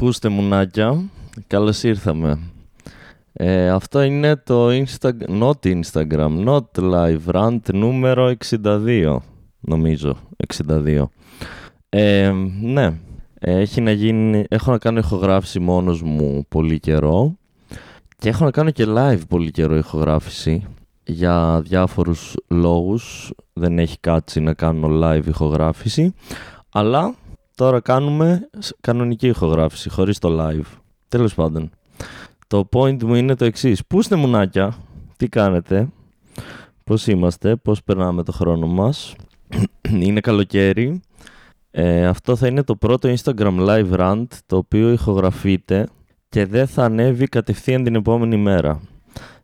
Πούστε μουνάκια, καλώς ήρθαμε. Ε, αυτό είναι το Instagram, not Instagram, not live rant νούμερο 62, νομίζω, 62. Ε, ναι, έχει να γίνει, έχω να κάνω ηχογράφηση μόνος μου πολύ καιρό και έχω να κάνω και live πολύ καιρό ηχογράφηση για διάφορους λόγους. Δεν έχει κάτσει να κάνω live ηχογράφηση, αλλά Τώρα κάνουμε κανονική ηχογράφηση, χωρίς το live. Τέλος πάντων. Το point μου είναι το εξής. Πού είστε μουνάκια, τι κάνετε, πώς είμαστε, πώς περνάμε το χρόνο μας. είναι καλοκαίρι. Ε, αυτό θα είναι το πρώτο Instagram live rant το οποίο ηχογραφείται και δεν θα ανέβει κατευθείαν την επόμενη μέρα.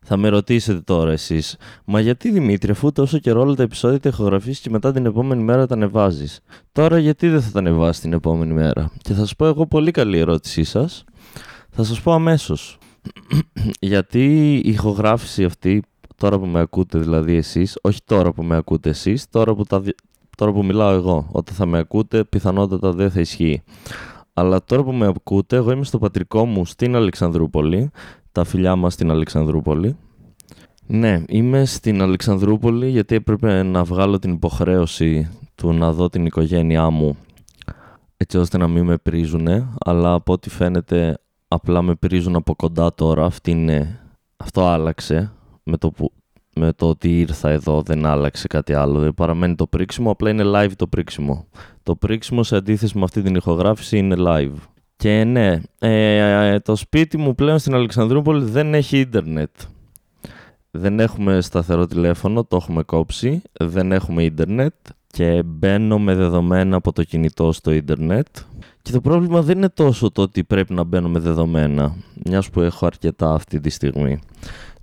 Θα με ρωτήσετε τώρα εσείς, Μα γιατί Δημήτρη, αφού τόσο καιρό όλα τα επεισόδια τα ηχογραφεί και μετά την επόμενη μέρα τα ανεβάζεις; Τώρα γιατί δεν θα τα ανεβάσεις την επόμενη μέρα; Και θα σας πω εγώ πολύ καλή ερώτησή σας. Θα σας πω αμέσως. γιατί η ηχογράφηση αυτή, τώρα που με ακούτε δηλαδή εσείς, όχι τώρα που με ακούτε εσείς, τώρα, που τώρα που μιλάω εγώ. Όταν θα με ακούτε, πιθανότατα δεν θα ισχύει. Αλλά τώρα που με ακούτε, εγώ είμαι στο πατρικό μου στην Αλεξανδρούπολη τα φιλιά μας στην Αλεξανδρούπολη. Ναι, είμαι στην Αλεξανδρούπολη γιατί έπρεπε να βγάλω την υποχρέωση του να δω την οικογένειά μου έτσι ώστε να μην με πρίζουνε, αλλά από ό,τι φαίνεται απλά με πρίζουν από κοντά τώρα. Αυτή είναι... Αυτό άλλαξε με το, που... με το ότι ήρθα εδώ, δεν άλλαξε κάτι άλλο. Δεν παραμένει το πρίξιμο, απλά είναι live το πρίξιμο. Το πρίξιμο σε αντίθεση με αυτή την ηχογράφηση είναι live. Και ναι, ε, το σπίτι μου πλέον στην Αλεξανδρούπολη δεν έχει ίντερνετ. Δεν έχουμε σταθερό τηλέφωνο, το έχουμε κόψει. Δεν έχουμε ίντερνετ και μπαίνω με δεδομένα από το κινητό στο ίντερνετ. Και το πρόβλημα δεν είναι τόσο το ότι πρέπει να μπαίνω με δεδομένα, μιας που έχω αρκετά αυτή τη στιγμή.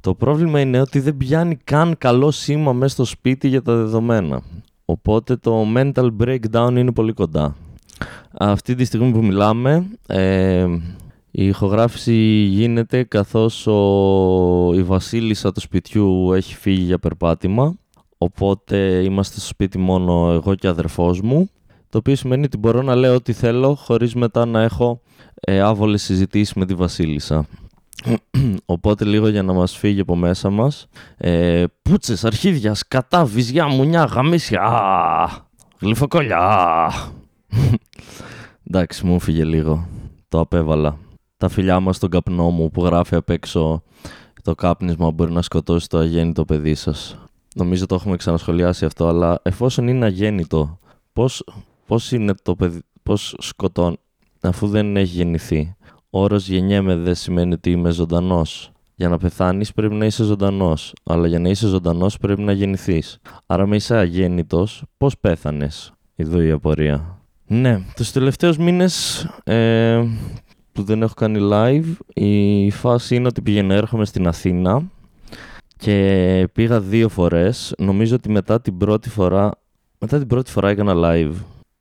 Το πρόβλημα είναι ότι δεν πιάνει καν καλό σήμα μέσα στο σπίτι για τα δεδομένα. Οπότε το mental breakdown είναι πολύ κοντά. Αυτή τη στιγμή που μιλάμε, ε, η ηχογράφηση γίνεται καθώς ο, η βασίλισσα του σπιτιού έχει φύγει για περπάτημα. Οπότε είμαστε στο σπίτι μόνο εγώ και αδερφός μου. Το οποίο σημαίνει ότι μπορώ να λέω ό,τι θέλω χωρίς μετά να έχω ε, άβολες συζητήσεις με τη βασίλισσα. Οπότε λίγο για να μας φύγει από μέσα μας. Ε, πούτσες, αρχίδια, σκατά, βυζιά, μουνιά, γαμίσια, γλυφοκόλια. Εντάξει, μου φύγε λίγο. Το απέβαλα. Τα φιλιά μας στον καπνό μου που γράφει απ' έξω το κάπνισμα μπορεί να σκοτώσει το αγέννητο παιδί σας. Νομίζω το έχουμε ξανασχολιάσει αυτό, αλλά εφόσον είναι αγέννητο, πώς, πώς είναι το παιδί, πώς σκοτώνει, αφού δεν έχει γεννηθεί. Ο όρος γεννιέμαι δεν σημαίνει ότι είμαι ζωντανός. Για να πεθάνεις πρέπει να είσαι ζωντανός, αλλά για να είσαι ζωντανός πρέπει να γεννηθείς. Άρα με είσαι αγέννητος, πώς πέθανες, εδώ η απορία. Ναι, τους τελευταίους μήνες ε, που δεν έχω κάνει live, η φάση είναι ότι πηγαίνω έρχομαι στην Αθήνα και πήγα δύο φορές. Νομίζω ότι μετά την πρώτη φορά, μετά την πρώτη φορά έκανα live.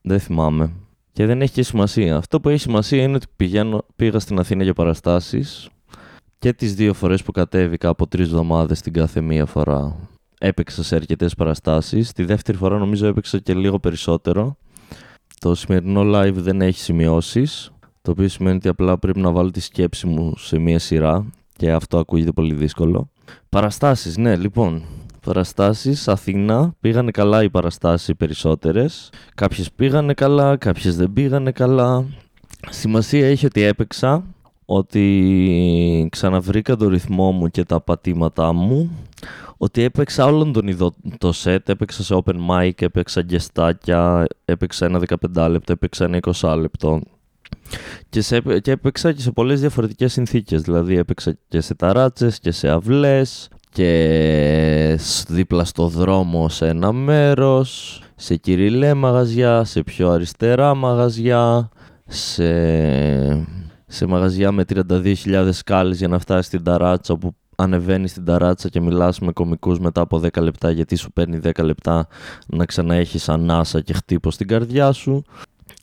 Δεν θυμάμαι. Και δεν έχει και σημασία. Αυτό που έχει σημασία είναι ότι πηγαίνω, πήγα στην Αθήνα για παραστάσεις και τις δύο φορές που κατέβηκα από τρεις εβδομάδες την κάθε μία φορά έπαιξα σε αρκετές παραστάσεις. Τη δεύτερη φορά νομίζω έπαιξα και λίγο περισσότερο. Το σημερινό live δεν έχει σημειώσεις, το οποίο σημαίνει ότι απλά πρέπει να βάλω τη σκέψη μου σε μία σειρά και αυτό ακούγεται πολύ δύσκολο. Παραστάσεις, ναι, λοιπόν. Παραστάσεις, Αθήνα, πήγανε καλά οι παραστάσεις οι περισσότερες. Κάποιες πήγανε καλά, κάποιες δεν πήγανε καλά. Σημασία έχει ότι έπαιξα, ότι ξαναβρήκα το ρυθμό μου και τα πατήματά μου, ότι έπαιξα όλον τον ειδό το set, έπαιξα σε open mic, έπαιξα γκεστάκια, έπαιξα ένα 15 λεπτό, έπαιξα ένα 20 λεπτό. Και, σε, και έπαιξα και σε πολλές διαφορετικές συνθήκες, δηλαδή έπαιξα και σε ταράτσες και σε αυλές και δίπλα στο δρόμο σε ένα μέρος, σε κυριλέ μαγαζιά, σε πιο αριστερά μαγαζιά, σε, σε μαγαζιά με 32.000 σκάλες για να φτάσεις στην ταράτσα που ανεβαίνει στην ταράτσα και μιλάς με κομικούς μετά από 10 λεπτά γιατί σου παίρνει 10 λεπτά να ξαναέχεις ανάσα και χτύπο στην καρδιά σου.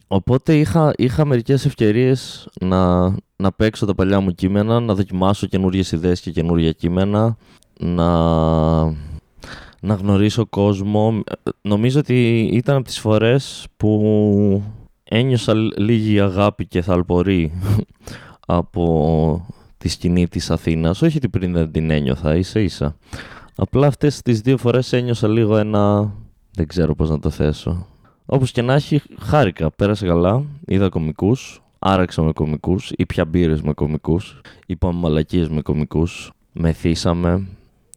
Οπότε είχα, είχα μερικές ευκαιρίες να, να παίξω τα παλιά μου κείμενα, να δοκιμάσω καινούριες ιδέες και καινούργια κείμενα, να, να γνωρίσω κόσμο. Νομίζω ότι ήταν από τις φορές που ένιωσα λίγη αγάπη και θαλπορή από τη σκηνή της Αθήνας. Όχι ότι πριν δεν την ένιωθα, ίσα ίσα. Απλά αυτές τις δύο φορές ένιωσα λίγο ένα... Δεν ξέρω πώς να το θέσω. Όπως και να έχει, χάρηκα. Πέρασε καλά, είδα κομικούς, άραξα με κομικούς, ήπια μπύρες με κομικούς, είπαμε μαλακίες με κομικούς, μεθύσαμε,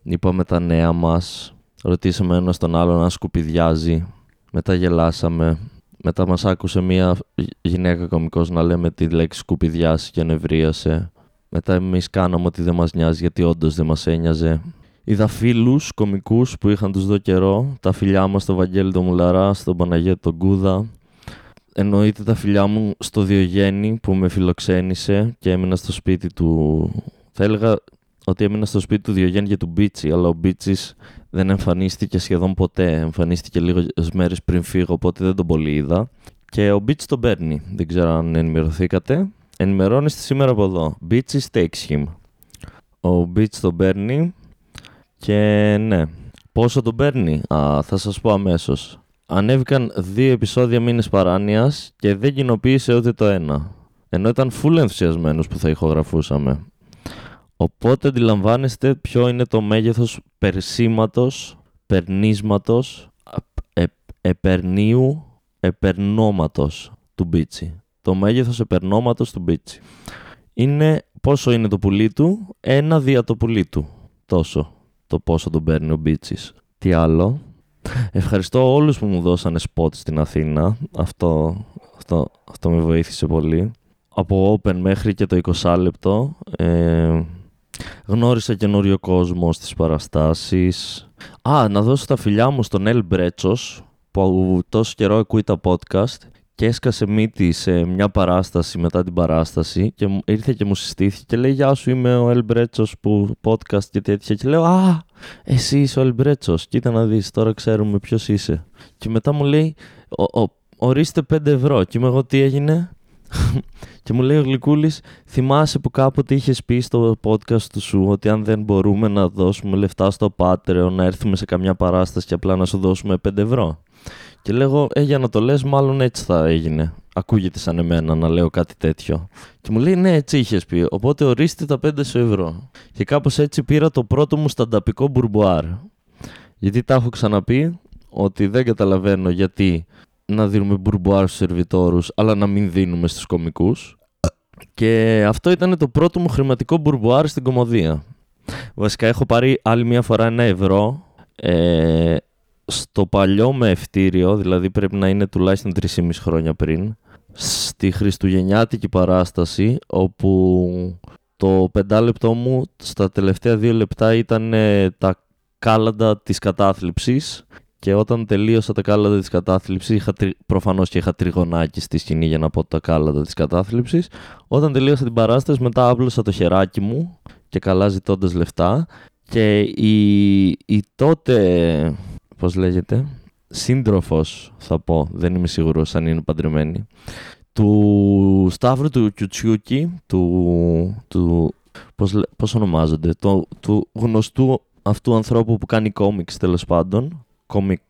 είπαμε τα νέα μας, ρωτήσαμε ένα τον άλλον να σκουπιδιάζει, μετά γελάσαμε, μετά μας άκουσε μια γυναίκα κομικός να λέμε τη λέξη σκουπιδιάσει και νευρίασε. Μετά εμείς κάναμε ότι δεν μας νοιάζει γιατί όντως δεν μας ένοιαζε. Είδα φίλους κομικούς που είχαν τους δω καιρό. Τα φιλιά μας στο Βαγγέλη τον Μουλαρά, στον Παναγιώτη τον Κούδα. Εννοείται τα φιλιά μου στο Διογέννη που με φιλοξένησε και έμεινα στο σπίτι του. Θα έλεγα ότι έμεινα στο σπίτι του Διογέννη και του Μπίτσι, αλλά ο Μπίτσι δεν εμφανίστηκε σχεδόν ποτέ. Εμφανίστηκε λίγες μέρες πριν φύγω, οπότε δεν τον πολύ είδα. Και ο Μπίτσι τον παίρνει. Δεν ξέρω αν ενημερωθήκατε. Ενημερώνεστε σήμερα από εδώ. Μπίτσι takes him. Ο Μπίτσι τον παίρνει και ναι. Πόσο τον παίρνει, Α, θα σας πω αμέσως. Ανέβηκαν δύο επεισόδια μήνες παράνοιας και δεν κοινοποίησε ούτε το ένα. Ενώ ήταν full ενθουσιασμένος που θα ηχογραφούσαμε. Οπότε αντιλαμβάνεστε ποιο είναι το μέγεθος περσίματος, περνίσματος, ε, επερνίου, επερνόματος του Μπίτσι. Το μέγεθος επερνόματος του Μπίτσι. Είναι πόσο είναι το πουλί του, ένα δια το πουλί του. Τόσο το πόσο τον παίρνει ο Μπίτσις. Τι άλλο; Ευχαριστώ όλους που μου δώσανε spot στην Αθήνα. Αυτό, αυτό, αυτό με βοήθησε πολύ. Από open μέχρι και το 20 λεπτό. Ε, γνώρισα καινούριο κόσμο στις παραστάσεις. Α, να δώσω τα φιλιά μου στον Ελ Μπρέτσος που τόσο καιρό ακούει τα podcast και έσκασε μύτη σε μια παράσταση μετά την παράσταση και ήρθε και μου συστήθηκε και λέει «Γεια σου, είμαι ο Ελμπρέτσος που podcast και τέτοια» και λέω «Α, εσύ είσαι ο Ελμπρέτσος, κοίτα να δεις, τώρα ξέρουμε ποιος είσαι». Και μετά μου λέει ο, ο, «Ορίστε 5 ευρώ» και είμαι εγώ «Τι έγινε» και μου λέει ο Γλυκούλης «Θυμάσαι που κάποτε είχες πει στο podcast του σου ότι αν δεν μπορούμε να δώσουμε λεφτά στο Patreon να έρθουμε σε καμιά παράσταση και απλά να σου δώσουμε 5 ευρώ». Και λέγω, ε, για να το λες, μάλλον έτσι θα έγινε. Ακούγεται σαν εμένα να λέω κάτι τέτοιο. Και μου λέει, ναι, έτσι είχες πει. Οπότε ορίστε τα 5 σου ευρώ. Και κάπως έτσι πήρα το πρώτο μου στανταπικό μπουρμπουάρ. Γιατί τα έχω ξαναπεί ότι δεν καταλαβαίνω γιατί να δίνουμε μπουρμπουάρ στους σερβιτόρους αλλά να μην δίνουμε στους κωμικούς. Και αυτό ήταν το πρώτο μου χρηματικό μπουρμπουάρ στην κωμωδία. Βασικά έχω πάρει άλλη μια φορά ένα ευρώ ε, στο παλιό με ευτήριο, δηλαδή πρέπει να είναι τουλάχιστον 3,5 χρόνια πριν, στη Χριστουγεννιάτικη παράσταση, όπου το πεντάλεπτό μου στα τελευταία δύο λεπτά ήταν τα κάλαντα της κατάθλιψης και όταν τελείωσα τα κάλαντα της κατάθλιψης, είχα, προφανώς και είχα τριγωνάκι στη σκηνή για να πω τα κάλαντα της κατάθλιψης, όταν τελείωσα την παράσταση μετά άπλωσα το χεράκι μου και καλά ζητώντας λεφτά και η, η τότε πώς λέγεται, σύντροφος θα πω, δεν είμαι σίγουρος αν είναι παντρεμένη, του Σταύρου του Κιουτσιούκη, του, του πώς, πώς ονομάζονται, το, του γνωστού αυτού ανθρώπου που κάνει κόμιξ τέλος πάντων, κομικ,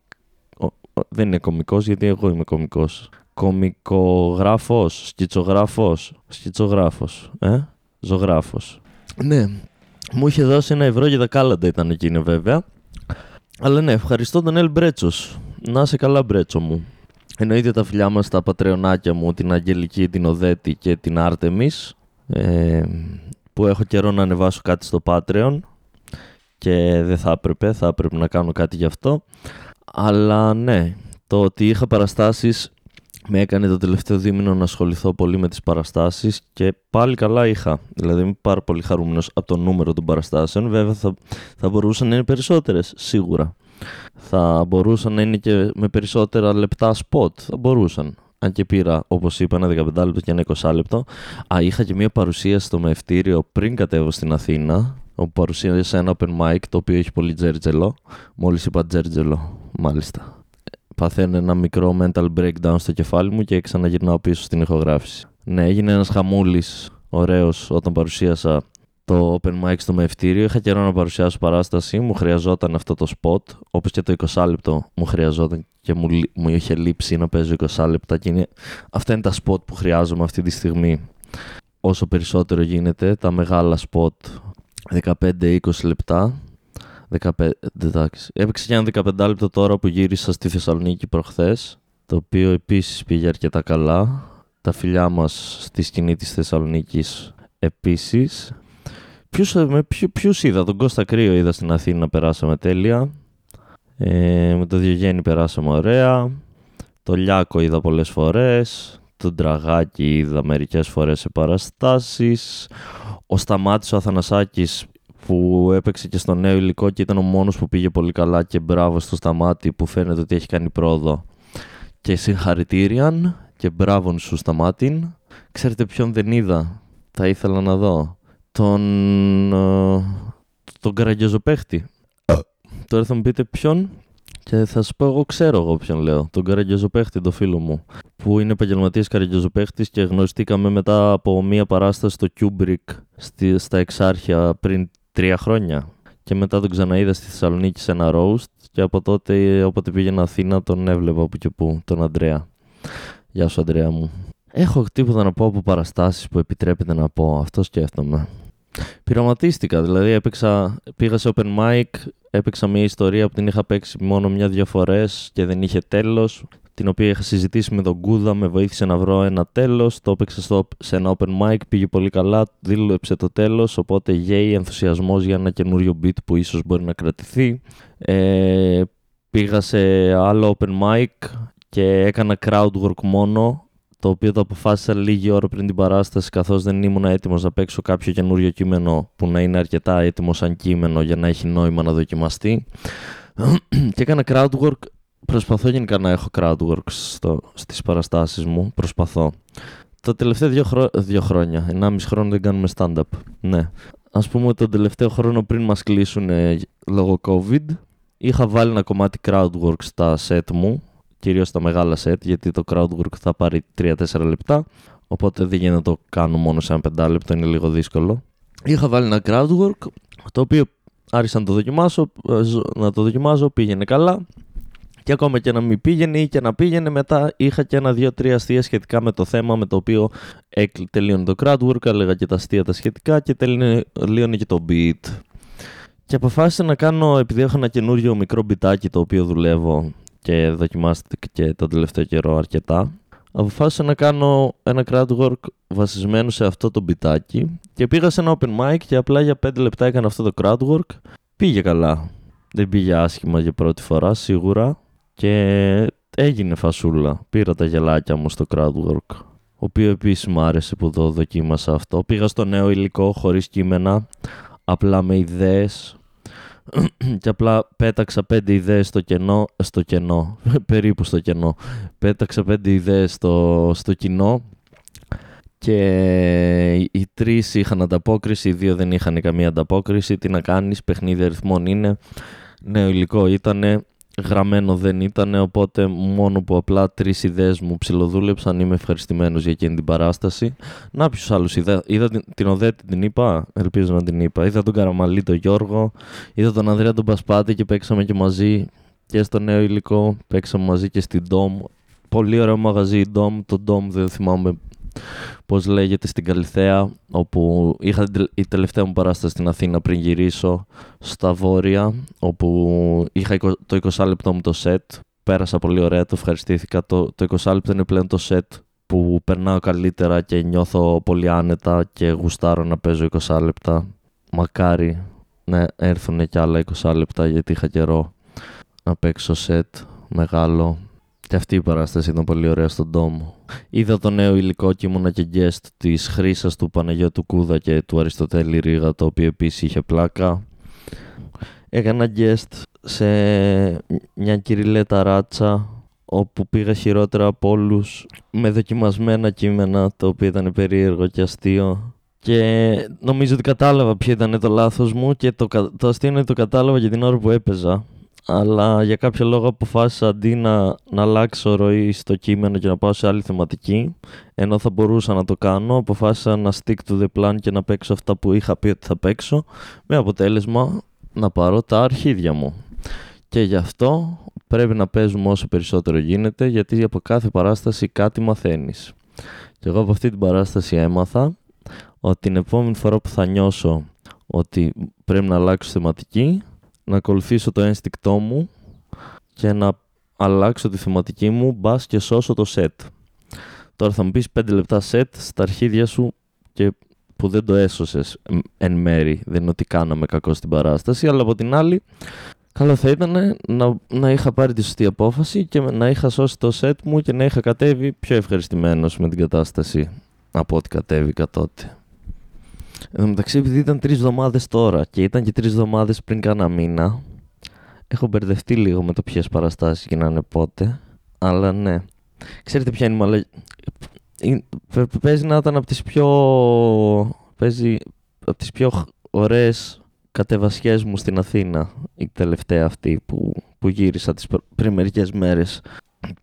δεν είναι κομικός γιατί εγώ είμαι κομικός, κομικογράφος, σκητσογράφος, σκητσογράφος, ε, ζωγράφος. Ναι, μου είχε δώσει ένα ευρώ για τα κάλαντα ήταν εκείνη βέβαια αλλά ναι, ευχαριστώ τον Ελ Μπρέτσος. Να είσαι καλά, Μπρέτσο μου. Εννοείται τα φιλιά μας στα πατρεωνάκια μου, την Αγγελική, την Οδέτη και την Άρτεμι. Ε, που έχω καιρό να ανεβάσω κάτι στο Patreon και δεν θα έπρεπε, θα έπρεπε να κάνω κάτι γι' αυτό. Αλλά ναι, το ότι είχα παραστάσεις με έκανε το τελευταίο δίμηνο να ασχοληθώ πολύ με τις παραστάσεις και πάλι καλά είχα. Δηλαδή είμαι πάρα πολύ χαρούμενος από το νούμερο των παραστάσεων. Βέβαια θα, θα μπορούσαν να είναι περισσότερες, σίγουρα. Θα μπορούσαν να είναι και με περισσότερα λεπτά spot. Θα μπορούσαν. Αν και πήρα, όπως είπα, ένα 15 λεπτό και ένα 20 λεπτό. Α, είχα και μια παρουσία στο μευτήριο πριν κατέβω στην Αθήνα. Όπου παρουσίασα ένα open mic το οποίο έχει πολύ τζέρτζελο. Μόλις είπα τζέρτζελο, μάλιστα παθαίνω ένα μικρό mental breakdown στο κεφάλι μου και ξαναγυρνάω πίσω στην ηχογράφηση. Ναι, έγινε ένας χαμούλης ωραίος όταν παρουσίασα το open mic στο μευτήριο. Είχα καιρό να παρουσιάσω παράσταση, μου χρειαζόταν αυτό το spot, όπως και το 20 λεπτό μου χρειαζόταν και μου, μου είχε λείψει να παίζω 20 λεπτά και είναι, αυτά είναι τα spot που χρειάζομαι αυτή τη στιγμή όσο περισσότερο γίνεται, τα μεγάλα σποτ 15-20 λεπτά. 15, εντάξει. Έπαιξε και ένα 15 λεπτό τώρα που γύρισα στη Θεσσαλονίκη προχθές, το οποίο επίσης πήγε αρκετά καλά. Τα φιλιά μας στη σκηνή της Θεσσαλονίκης επίσης. Ποιους, με ποιους είδα, τον Κώστα Κρύο είδα στην Αθήνα, περάσαμε τέλεια. Ε, με το Διογέννη περάσαμε ωραία. Το Λιάκο είδα πολλές φορές. Τον Τραγάκη είδα μερικές φορές σε παραστάσεις. Ο Σταμάτης ο Αθανασάκης που έπαιξε και στο νέο υλικό και ήταν ο μόνος που πήγε πολύ καλά και μπράβο στο Σταμάτη που φαίνεται ότι έχει κάνει πρόοδο. Και συγχαρητήρια και μπράβο σου Σταμάτην. Ξέρετε ποιον δεν είδα, θα ήθελα να δω. Τον, ε, τον Καραγκιόζο Τώρα θα μου πείτε ποιον και θα σας πω, εγώ ξέρω εγώ ποιον λέω. Τον Καραγκιόζο το φίλο μου. Που είναι επαγγελματίας Καραγκιόζο και γνωριστήκαμε μετά από μία παράσταση στο Kubrick στα Εξάρχεια πριν τρία χρόνια. Και μετά τον ξαναείδα στη Θεσσαλονίκη σε ένα roast. Και από τότε, όποτε πήγαινα Αθήνα, τον έβλεπα από και που, τον Αντρέα. Γεια σου, Αντρέα μου. Έχω τίποτα να πω από παραστάσεις που επιτρέπεται να πω. Αυτό σκέφτομαι. Πειραματίστηκα, δηλαδή έπαιξα, πήγα σε open mic, έπαιξα μια ιστορία που την είχα παίξει μόνο μια-δυο φορές και δεν είχε τέλος. Την οποία είχα συζητήσει με τον Κούδα, με βοήθησε να βρω ένα τέλος. Το έπαιξα στο, σε ένα open mic, πήγε πολύ καλά, δήλεψε το τέλος. Οπότε γέει ενθουσιασμός για ένα καινούριο beat που ίσως μπορεί να κρατηθεί. Ε, πήγα σε άλλο open mic και έκανα crowd work μόνο το οποίο το αποφάσισα λίγη ώρα πριν την παράσταση, καθώς δεν ήμουν έτοιμος να παίξω κάποιο καινούριο κείμενο που να είναι αρκετά έτοιμο σαν κείμενο για να έχει νόημα να δοκιμαστεί. και έκανα crowdwork. Προσπαθώ γενικά να έχω crowdwork στο, στις παραστάσεις μου. Προσπαθώ. Τα τελευταία δύο, χρό... δύο χρόνια, 1,5 χρόνο δεν κάνουμε stand-up. Ναι. Ας πούμε ότι τον τελευταίο χρόνο πριν μας κλείσουν ε, λόγω COVID, είχα βάλει ένα κομμάτι crowdwork στα set μου κυρίως στα μεγάλα set, γιατί το crowdwork θα πάρει 3-4 λεπτά, οπότε δεν γίνεται να το κάνω μόνο σε ένα πεντάλεπτο, είναι λίγο δύσκολο. Είχα βάλει ένα crowdwork, το οποίο άρχισα να το δοκιμάσω, ε, να το δοκιμάζω, πήγαινε καλά. Και ακόμα και να μην πήγαινε ή και να πήγαινε, μετά είχα και ένα-δύο-τρία αστεία σχετικά με το θέμα με το οποίο τελείωνε το crowdwork, έλεγα και τα αστεία τα σχετικά και τελείωνε και το beat. Και αποφάσισα να κάνω, επειδή έχω ένα καινούριο μικρό μπιτάκι το οποίο δουλεύω και δοκιμάστηκε και τον τελευταίο καιρό αρκετά. Αποφάσισα να κάνω ένα crowdwork βασισμένο σε αυτό το μπιτάκι και πήγα σε ένα open mic και απλά για 5 λεπτά έκανα αυτό το crowdwork. Πήγε καλά. Δεν πήγε άσχημα για πρώτη φορά σίγουρα και έγινε φασούλα. Πήρα τα γελάκια μου στο crowdwork. Ο οποίο επίσης μου άρεσε που το δοκίμασα αυτό. Πήγα στο νέο υλικό χωρίς κείμενα, απλά με ιδέες και απλά πέταξα πέντε ιδέες στο κενό, στο κενό, περίπου στο κενό. Πέταξα πέντε ιδέες στο, στο κοινό και οι τρεις είχαν ανταπόκριση, οι δύο δεν είχαν καμία ανταπόκριση. Τι να κάνεις, παιχνίδι αριθμών είναι, νέο υλικό ήτανε, γραμμένο δεν ήταν, οπότε μόνο που απλά τρεις ιδέες μου ψιλοδούλεψαν είμαι ευχαριστημένος για εκείνη την παράσταση. Να ποιου άλλου είδα. Είδα την, την Οδέτη, την είπα. Ελπίζω να την είπα. Είδα τον Καραμαλή, τον Γιώργο. Είδα τον Ανδρέα τον Πασπάτη και παίξαμε και μαζί και στο νέο υλικό. Παίξαμε μαζί και στην Dom. Πολύ ωραίο μαγαζί η Dom. Το Dom δεν θυμάμαι πώς λέγεται στην Καλυθέα όπου είχα η τελευταία μου παράσταση στην Αθήνα πριν γυρίσω στα Βόρεια όπου είχα το 20 λεπτό μου το σετ. Πέρασα πολύ ωραία, το ευχαριστήθηκα. Το, το 20 λεπτό είναι πλέον το σετ που περνάω καλύτερα και νιώθω πολύ άνετα και γουστάρω να παίζω 20 λεπτά μακάρι να έρθουν και άλλα 20 λεπτά γιατί είχα καιρό να παίξω σετ μεγάλο και αυτή η παράσταση ήταν πολύ ωραία στον τόμο. Είδα το νέο υλικό και ήμουνα και guest της χρήσας του Παναγιώτου Κούδα και του Αριστοτέλη Ρίγα, το οποίο επίσης είχε πλάκα. Έκανα guest σε μια κυριλέτα ράτσα όπου πήγα χειρότερα από όλους με δοκιμασμένα κείμενα το οποίο ήταν περίεργο και αστείο και νομίζω ότι κατάλαβα ποιο ήταν το λάθος μου και το, το αστείο είναι ότι το κατάλαβα για την ώρα που έπαιζα αλλά για κάποιο λόγο αποφάσισα αντί να, να αλλάξω ροή στο κείμενο και να πάω σε άλλη θεματική, ενώ θα μπορούσα να το κάνω, αποφάσισα να stick to the plan και να παίξω αυτά που είχα πει ότι θα παίξω, με αποτέλεσμα να πάρω τα αρχίδια μου. Και γι' αυτό πρέπει να παίζουμε όσο περισσότερο γίνεται, γιατί από κάθε παράσταση κάτι μαθαίνεις. Και εγώ από αυτή την παράσταση έμαθα ότι την επόμενη φορά που θα νιώσω ότι πρέπει να αλλάξω θεματική, να ακολουθήσω το ένστικτό μου και να αλλάξω τη θεματική μου, μπας και σώσω το σετ. Τώρα θα μου πεις 5 λεπτά σετ στα αρχίδια σου και που δεν το έσωσες εν μέρη. Δεν είναι ότι κάναμε κακό στην παράσταση, αλλά από την άλλη καλό θα ήταν να, να είχα πάρει τη σωστή απόφαση και να είχα σώσει το σετ μου και να είχα κατέβει πιο ευχαριστημένος με την κατάσταση από ό,τι κατέβηκα τότε. Εν τω μεταξύ, επειδή ήταν τρεις εβδομάδες τώρα και ήταν και τρεις εβδομάδες πριν κάνα μήνα, έχω μπερδευτεί λίγο με το ποιες παραστάσεις γίνανε πότε. Αλλά ναι. Ξέρετε ποια είναι η μαλακία. Παίζει να ήταν από τις πιο. Παίζει από τις πιο ωραίες κατεβασιές μου στην Αθήνα η τελευταία αυτή που, που γύρισα τις πριν μερικές μέρες.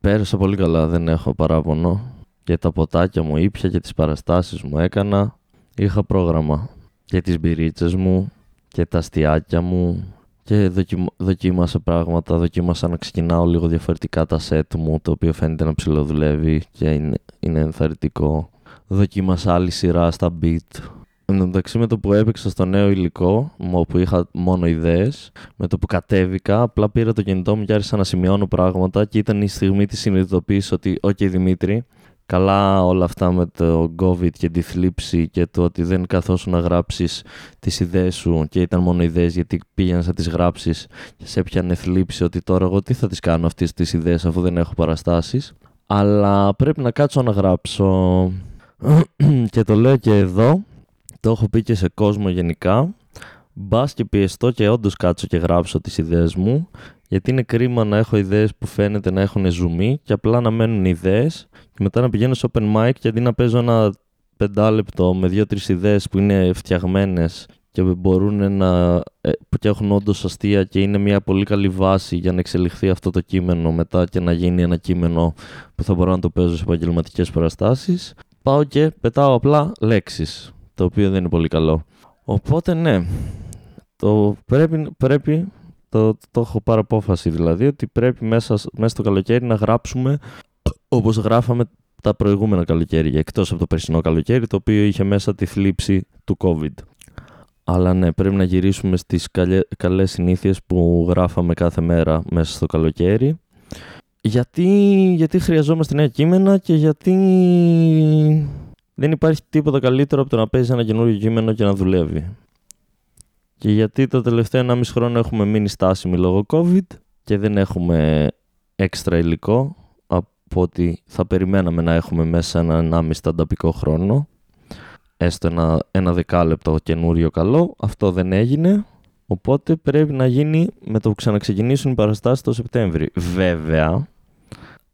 Πέρασα πολύ καλά, δεν έχω παράπονο. Και τα ποτάκια μου ήπια και τις παραστάσεις μου έκανα είχα πρόγραμμα και τις μπυρίτσες μου και τα αστιάκια μου και δοκίμασα πράγματα, δοκίμασα να ξεκινάω λίγο διαφορετικά τα σετ μου, το οποίο φαίνεται να ψηλοδουλεύει και είναι, είναι ενθαρρυντικό. Δοκίμασα άλλη σειρά στα beat. Εν τω μεταξύ με το που έπαιξα στο νέο υλικό, όπου είχα μόνο ιδέες, με το που κατέβηκα, απλά πήρα το κινητό μου και άρχισα να σημειώνω πράγματα και ήταν η στιγμή της συνειδητοποίησης ότι «ΟΚ Δημήτρη, καλά όλα αυτά με το COVID και τη θλίψη και το ότι δεν καθόσου να γράψεις τις ιδέες σου και ήταν μόνο ιδέες γιατί πήγαινες να τις γράψεις και σε έπιανε θλίψη ότι τώρα εγώ τι θα τις κάνω αυτές τις ιδέες αφού δεν έχω παραστάσεις. Αλλά πρέπει να κάτσω να γράψω. Και το λέω και εδώ, το έχω πει και σε κόσμο γενικά, μπας και πιεστώ και όντως κάτσω και γράψω τις ιδέες μου γιατί είναι κρίμα να έχω ιδέες που φαίνεται να έχουν ζουμί και απλά να μένουν ιδέες και μετά να πηγαίνω σε open mic και αντί να παίζω ένα πεντάλεπτο με δύο-τρεις ιδέες που είναι φτιαγμένες και μπορούν να ε, και έχουν όντως αστεία και είναι μια πολύ καλή βάση για να εξελιχθεί αυτό το κείμενο μετά και να γίνει ένα κείμενο που θα μπορώ να το παίζω σε επαγγελματικές παραστάσεις. Πάω και πετάω απλά λέξεις, το οποίο δεν είναι πολύ καλό. Οπότε ναι, το πρέπει, πρέπει το, το έχω πάρει απόφαση δηλαδή ότι πρέπει μέσα, μέσα στο καλοκαίρι να γράψουμε όπως γράφαμε τα προηγούμενα καλοκαίρια, εκτός από το περσινό καλοκαίρι, το οποίο είχε μέσα τη θλίψη του COVID. Αλλά ναι, πρέπει να γυρίσουμε στις καλέ, καλές συνήθειες που γράφαμε κάθε μέρα μέσα στο καλοκαίρι. Γιατί, γιατί χρειαζόμαστε νέα κείμενα και γιατί δεν υπάρχει τίποτα καλύτερο από το να παίζει ένα καινούριο κείμενο και να δουλεύει. Και γιατί το τελευταίο 1,5 χρόνο έχουμε μείνει στάσιμοι λόγω COVID και δεν έχουμε έξτρα υλικό από ότι θα περιμέναμε να έχουμε μέσα ένα 1,5 τανταπικό χρόνο. Έστω ένα, ένα δεκάλεπτο καινούριο καλό. Αυτό δεν έγινε. Οπότε πρέπει να γίνει με το που ξαναξεκινήσουν οι παραστάσεις το Σεπτέμβρη. Βέβαια,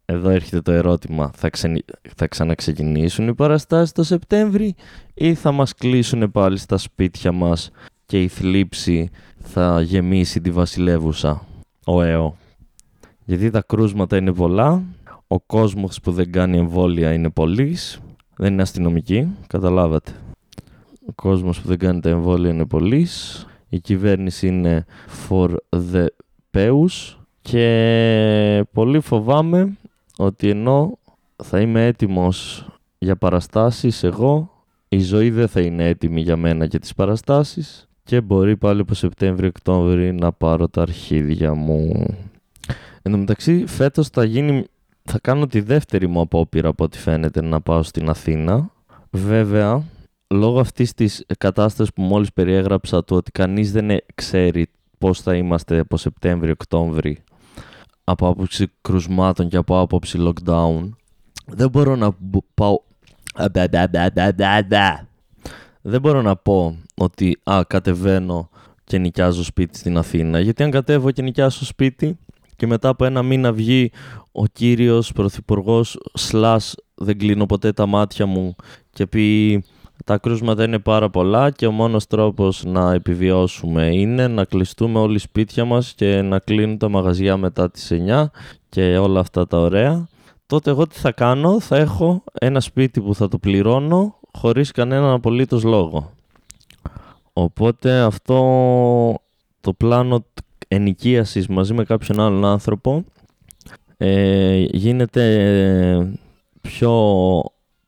εδώ έρχεται το ερώτημα, θα, θα ξαναξεκινήσουν οι παραστάσεις το Σεπτέμβρη ή θα μας κλείσουν πάλι στα σπίτια μας και η θλίψη θα γεμίσει τη βασιλεύουσα, ο ΕΟ. Γιατί τα κρούσματα είναι πολλά, ο κόσμος που δεν κάνει εμβόλια είναι πολλής, δεν είναι αστυνομική, καταλάβατε. Ο κόσμος που δεν κάνει τα εμβόλια είναι πολλής, η κυβέρνηση είναι for the peus και πολύ φοβάμαι ότι ενώ θα είμαι έτοιμος για παραστάσεις εγώ, η ζωή δεν θα είναι έτοιμη για μένα και τις παραστάσεις και μπορεί πάλι από Σεπτέμβριο-Οκτώβριο να πάρω τα αρχίδια μου. Εν τω μεταξύ, φέτος θα, γίνει, θα κάνω τη δεύτερη μου απόπειρα από ό,τι φαίνεται να πάω στην Αθήνα. Βέβαια, λόγω αυτής της κατάστασης που μόλις περιέγραψα, του ότι κανείς δεν ξέρει πώς θα είμαστε από Σεπτέμβριο-Οκτώβριο από άποψη κρουσμάτων και από άποψη lockdown, δεν μπορώ να πάω. Δεν μπορώ να πω ότι α, κατεβαίνω και νοικιάζω σπίτι στην Αθήνα. Γιατί αν κατέβω και νοικιάσω σπίτι και μετά από ένα μήνα βγει ο κύριος πρωθυπουργός σλάς δεν κλείνω ποτέ τα μάτια μου και πει τα κρούσματα είναι πάρα πολλά και ο μόνος τρόπος να επιβιώσουμε είναι να κλειστούμε όλοι σπίτια μας και να κλείνουν τα μαγαζιά μετά τις 9 και όλα αυτά τα ωραία. Τότε εγώ τι θα κάνω, θα έχω ένα σπίτι που θα το πληρώνω χωρίς κανέναν απολύτως λόγο. Οπότε αυτό το πλάνο ενοικίασης μαζί με κάποιον άλλον άνθρωπο ε, γίνεται πιο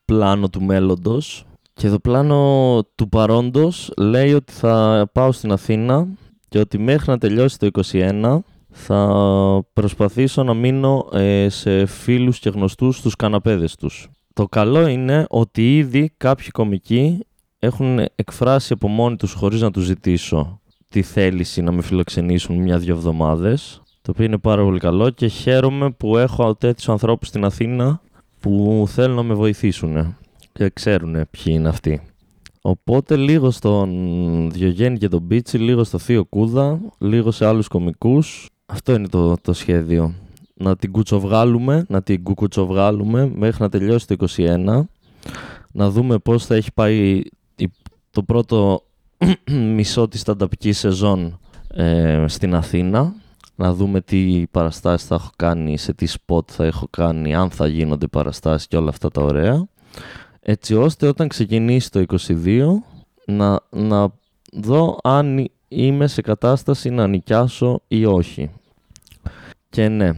πλάνο του μέλλοντος Και το πλάνο του παρόντος λέει ότι θα πάω στην Αθήνα και ότι μέχρι να τελειώσει το 21 θα προσπαθήσω να μείνω ε, σε φίλους και γνωστούς στους καναπέδες τους. Το καλό είναι ότι ήδη κάποιοι κομικοί έχουν εκφράσει από μόνοι τους χωρίς να τους ζητήσω τη θέληση να με φιλοξενήσουν μια-δυο εβδομάδες το οποίο είναι πάρα πολύ καλό και χαίρομαι που έχω τέτοιους ανθρώπους στην Αθήνα που θέλουν να με βοηθήσουν και ξέρουν ποιοι είναι αυτοί. Οπότε λίγο στον Διογέννη και τον Μπίτσι, λίγο στο Θείο Κούδα, λίγο σε άλλους κομικούς. Αυτό είναι το, το σχέδιο. Να την κουτσοβγάλουμε, να την κουκουτσοβγάλουμε μέχρι να τελειώσει το 21. Να δούμε πώς θα έχει πάει το πρώτο μισό της στανταπικής σεζόν ε, στην Αθήνα. Να δούμε τι παραστάσεις θα έχω κάνει, σε τι spot θα έχω κάνει, αν θα γίνονται παραστάσεις και όλα αυτά τα ωραία έτσι ώστε όταν ξεκινήσει το 22 να, να δω αν είμαι σε κατάσταση να νοικιάσω ή όχι. Και ναι,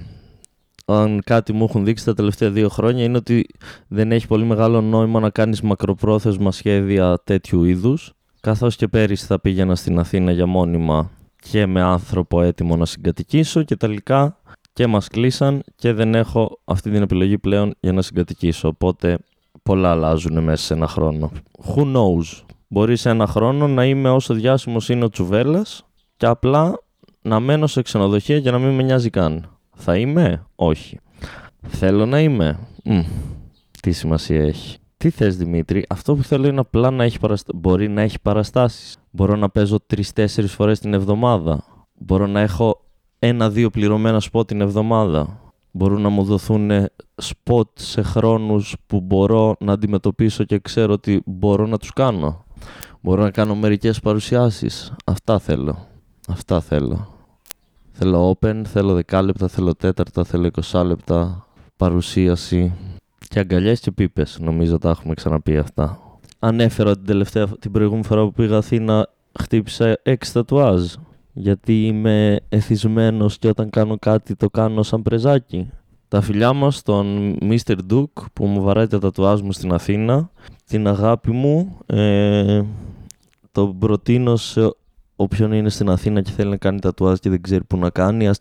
αν κάτι μου έχουν δείξει τα τελευταία δύο χρόνια είναι ότι δεν έχει πολύ μεγάλο νόημα να κάνεις μακροπρόθεσμα σχέδια τέτοιου είδους καθώς και πέρυσι θα πήγαινα στην Αθήνα για μόνιμα και με άνθρωπο έτοιμο να συγκατοικήσω και τελικά και μας κλείσαν και δεν έχω αυτή την επιλογή πλέον για να συγκατοικήσω οπότε πολλά αλλάζουν μέσα σε ένα χρόνο. Who knows; Μπορεί σε ένα χρόνο να είμαι όσο διάσημος είναι ο Τσουβέλλα και απλά να μένω σε ξενοδοχεία για να μην με νοιάζει καν. Θα είμαι, όχι. Θέλω να είμαι; Μ, τι σημασία έχει. Τι θες Δημήτρη, αυτό που θέλω είναι απλά να έχει παραστα... μπορεί να έχει παραστάσεις. Μπορώ να παίζω τρει-τέσσερι φορές την εβδομάδα. Μπορώ να έχω ένα-δύο πληρωμένα σποτ την εβδομάδα μπορούν να μου δοθούν σποτ σε χρόνους που μπορώ να αντιμετωπίσω και ξέρω ότι μπορώ να τους κάνω. Μπορώ να κάνω μερικές παρουσιάσεις. Αυτά θέλω. Αυτά θέλω. Θέλω open, θέλω δεκάλεπτα, θέλω τέταρτα, θέλω 20 λεπτά παρουσίαση και αγκαλιές και πίπες. Νομίζω τα έχουμε ξαναπεί αυτά. Ανέφερα την, τελευταία, την προηγούμενη φορά που πήγα Αθήνα χτύπησα έξι τατουάζ γιατί είμαι εθισμένος και όταν κάνω κάτι το κάνω σαν πρεζάκι. Τα φιλιά μας στον Mr. Duke που μου βαράει τα τατουάζ μου στην Αθήνα, την αγάπη μου, ε, το προτείνω σε όποιον είναι στην Αθήνα και θέλει να κάνει τατουάζ και δεν ξέρει που να κάνει, ας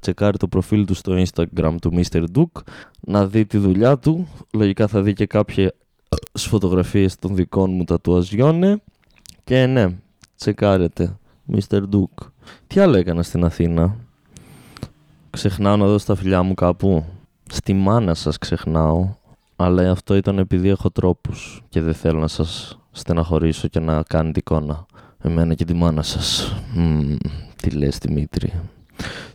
τσεκάρει το προφίλ του στο Instagram του Mr. Duke, να δει τη δουλειά του, λογικά θα δει και κάποιες φωτογραφίες των δικών μου τατουαζιών και ναι, τσεκάρετε. Mr. Duke. Τι άλλο έκανα στην Αθήνα; Ξεχνάω να δώσω τα φιλιά μου κάπου. Στη μάνα σας ξεχνάω. Αλλά αυτό ήταν επειδή έχω τρόπους και δεν θέλω να σας στεναχωρήσω και να κάνετε εικόνα. Εμένα και τη μάνα σας. τι λες Δημήτρη;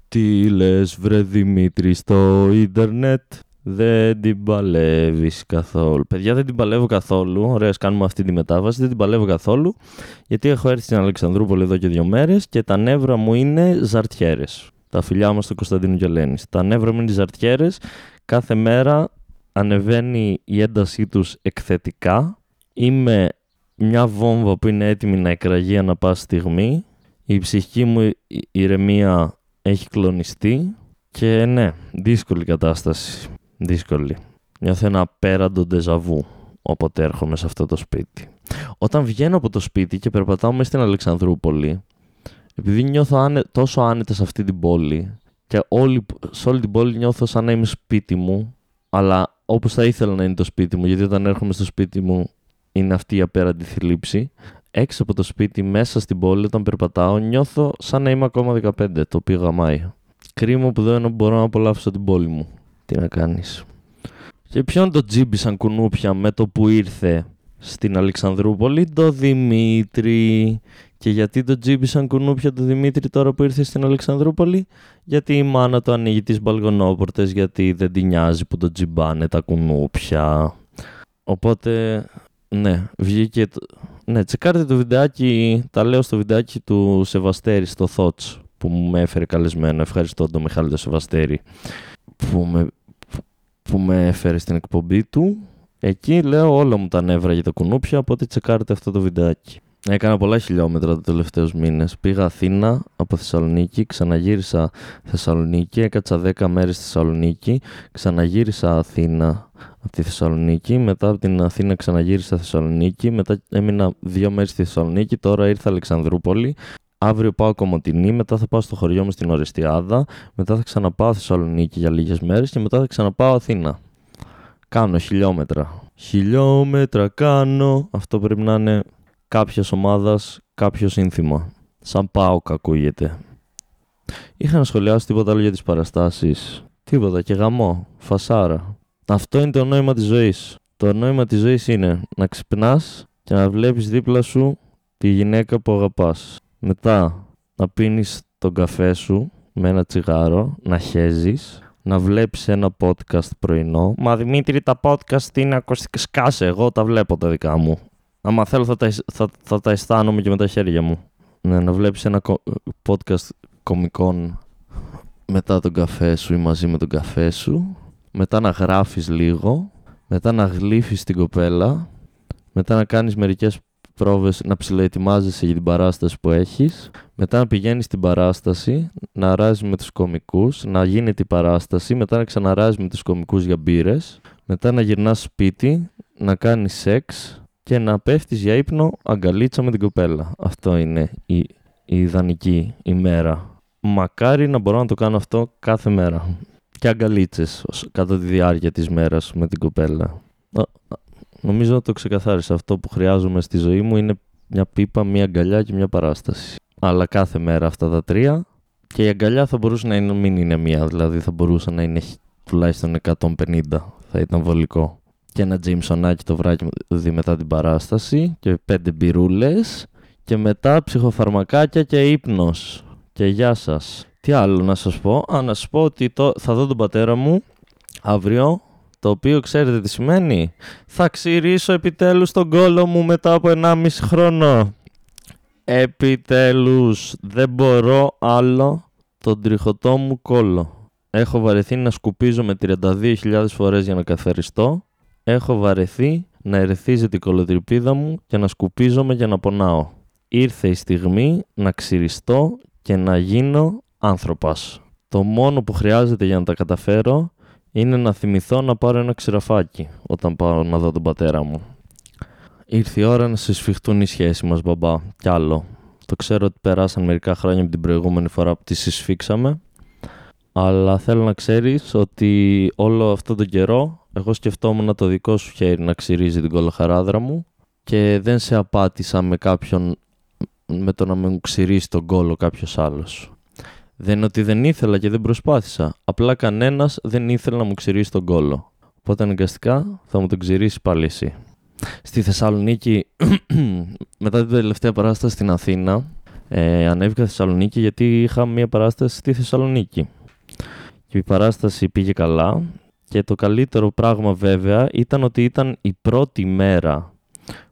Τι λες βρε Δημήτρη στο ίντερνετ. Δεν την παλεύεις καθόλου. Παιδιά, δεν την παλεύω καθόλου. Ωραία, κάνουμε αυτή τη μετάβαση. Δεν την παλεύω καθόλου. Γιατί έχω έρθει στην Αλεξανδρούπολη εδώ και δύο μέρες και τα νεύρα μου είναι ζαρτιέρες. Τα φιλιά μας στο Κωνσταντίνο Γελένη. Τα νεύρα μου είναι ζαρτιέρες. Κάθε μέρα ανεβαίνει η έντασή τους εκθετικά. Είμαι μια βόμβα που είναι έτοιμη να εκραγεί ανα πάση στιγμή. Η ψυχική μου ηρεμία έχει κλονιστεί. Και ναι, δύσκολη κατάσταση δύσκολη. Νιώθω ένα απέραντο ντεζαβού όποτε έρχομαι σε αυτό το σπίτι. Όταν βγαίνω από το σπίτι και περπατάω μέσα στην Αλεξανδρούπολη, επειδή νιώθω άνε, τόσο άνετα σε αυτή την πόλη και όλη, σε όλη την πόλη νιώθω σαν να είμαι σπίτι μου, αλλά όπως θα ήθελα να είναι το σπίτι μου, γιατί όταν έρχομαι στο σπίτι μου είναι αυτή η απέραντη θλίψη, έξω από το σπίτι, μέσα στην πόλη, όταν περπατάω, νιώθω σαν να είμαι ακόμα 15, το οποίο γαμάει. Κρίμα που δεν μπορώ να απολαύσω την πόλη μου. Τι να κάνεις. Και ποιον το τζίμπησαν κουνούπια με το που ήρθε στην Αλεξανδρούπολη, το Δημήτρη. Και γιατί το τζίμπησαν κουνούπια το Δημήτρη τώρα που ήρθε στην Αλεξανδρούπολη, γιατί η μάνα του ανοίγει τις μπαλγονόπορτες, γιατί δεν την νοιάζει που το τζιμπάνε τα κουνούπια. Οπότε, ναι, βγήκε... Το... Ναι, τσεκάρτε το βιντεάκι, τα λέω στο βιντεάκι του Σεβαστέρη στο Thoughts που μου έφερε καλεσμένο. Ευχαριστώ τον Μιχάλη το Σεβαστέρη που με που με έφερε στην εκπομπή του. Εκεί λέω όλα μου τα νεύρα για τα κουνούπια, οπότε τσεκάρετε αυτό το βιντεάκι. Έκανα πολλά χιλιόμετρα τους τελευταίους μήνες. Πήγα Αθήνα από Θεσσαλονίκη, ξαναγύρισα Θεσσαλονίκη, έκατσα 10 μέρες στη Θεσσαλονίκη, ξαναγύρισα Αθήνα, από τη Θεσσαλονίκη. Μετά από την Αθήνα ξαναγύρισα στη Θεσσαλονίκη. Μετά έμεινα δύο μέρες στη Θεσσαλονίκη. Τώρα ήρθα Αλεξανδρούπολη. Αύριο πάω Κομωτινή, μετά θα πάω στο χωριό μου στην Ορεστιάδα, μετά θα ξαναπάω Θεσσαλονίκη για λίγες μέρες και μετά θα ξαναπάω Αθήνα. Κάνω χιλιόμετρα. Χιλιόμετρα κάνω. Αυτό πρέπει να είναι κάποιας ομάδας, κάποιο σύνθημα. Σαν πάω ακούγεται. Είχα να σχολιάσει τίποτα άλλο για τις παραστάσεις. Τίποτα και γαμό. Φασάρα. Αυτό είναι το νόημα της ζωής. Το νόημα της ζωής είναι να ξυπνάς και να βλέπεις δίπλα σου τη γυναίκα που αγαπάς. Μετά να πίνεις τον καφέ σου με ένα τσιγάρο, να χέζεις, να βλέπεις ένα podcast πρωινό. Μα Δημήτρη τα podcast είναι ακουστικά σκάσε, εγώ τα βλέπω τα δικά μου. Άμα θέλω θα τα, θα, θα τα αισθάνομαι και με τα χέρια μου. Ναι, να βλέπεις ένα podcast κομικών μετά τον καφέ σου ή μαζί με τον καφέ σου. Μετά να γράφεις λίγο. Μετά να γλύφεις την κοπέλα. Μετά να κάνεις μερικές πρόβες, να ψηλοετοιμάζεσαι για την παράσταση που έχεις, μετά να πηγαίνεις στην παράσταση, να αράζεις με τους κομικούς, να γίνεται η παράσταση, μετά να ξαναράζεις με τους κομικούς για μπύρες, μετά να γυρνάς σπίτι, να κάνεις σεξ και να πέφτεις για ύπνο αγκαλίτσα με την κοπέλα. Αυτό είναι η, η ιδανική ημέρα. Μακάρι να μπορώ να το κάνω αυτό κάθε μέρα. Και αγκαλίτσες κατά τη διάρκεια της μέρας με την κοπέλα. Νομίζω ότι το ξεκαθάρισα. Αυτό που χρειάζομαι στη ζωή μου είναι μια πίπα, μια αγκαλιά και μια παράσταση. Αλλά κάθε μέρα αυτά τα τρία. Και η αγκαλιά θα μπορούσε να είναι, μην είναι μία, δηλαδή θα μπορούσε να είναι τουλάχιστον 150. Θα ήταν βολικό. Και ένα τζιμσονάκι το βράδυ μετά την παράσταση και πέντε μπυρούλες. Και μετά ψυχοφαρμακάκια και ύπνος. Και γεια σας. Τι άλλο να σας πω; Α, να σας πω ότι το, θα δω τον πατέρα μου αύριο το οποίο ξέρετε τι σημαίνει. Θα ξηρίσω επιτέλους τον κόλο μου μετά από 1,5 χρόνο. Επιτέλους, δεν μπορώ άλλο τον τριχωτό μου κόλο. Έχω βαρεθεί να σκουπίζω με 32.000 φορές για να καθαριστώ. Έχω βαρεθεί να ερεθίζεται η κολοτριπίδα μου και να σκουπίζομαι για να πονάω. Ήρθε η στιγμή να ξυριστώ και να γίνω άνθρωπος. Το μόνο που χρειάζεται για να τα καταφέρω είναι να θυμηθώ να πάρω ένα ξηραφάκι όταν πάω να δω τον πατέρα μου. Ήρθε η ώρα να συσφιχτούν οι σχέσεις μας, μπαμπά. Κι άλλο. Το ξέρω ότι περάσαν μερικά χρόνια από την προηγούμενη φορά που τη συσφίξαμε. Αλλά θέλω να ξέρεις ότι όλο αυτό τον καιρό εγώ σκεφτόμουν το δικό σου χέρι να ξυρίζει την κολοχαράδρα μου και δεν σε απάτησα με κάποιον με το να με ξυρίσει τον κόλο κάποιος άλλος. Δεν είναι ότι δεν ήθελα και δεν προσπάθησα. Απλά κανένας δεν ήθελε να μου ξηρίσει τον κόλο. Οπότε αναγκαστικά θα μου τον ξηρίσει πάλι εσύ. Στη Θεσσαλονίκη, μετά την τελευταία παράσταση στην Αθήνα, ε, ανέβηκα στη Θεσσαλονίκη γιατί είχα μία παράσταση στη Θεσσαλονίκη. Και η παράσταση πήγε καλά και το καλύτερο πράγμα βέβαια ήταν ότι ήταν η πρώτη μέρα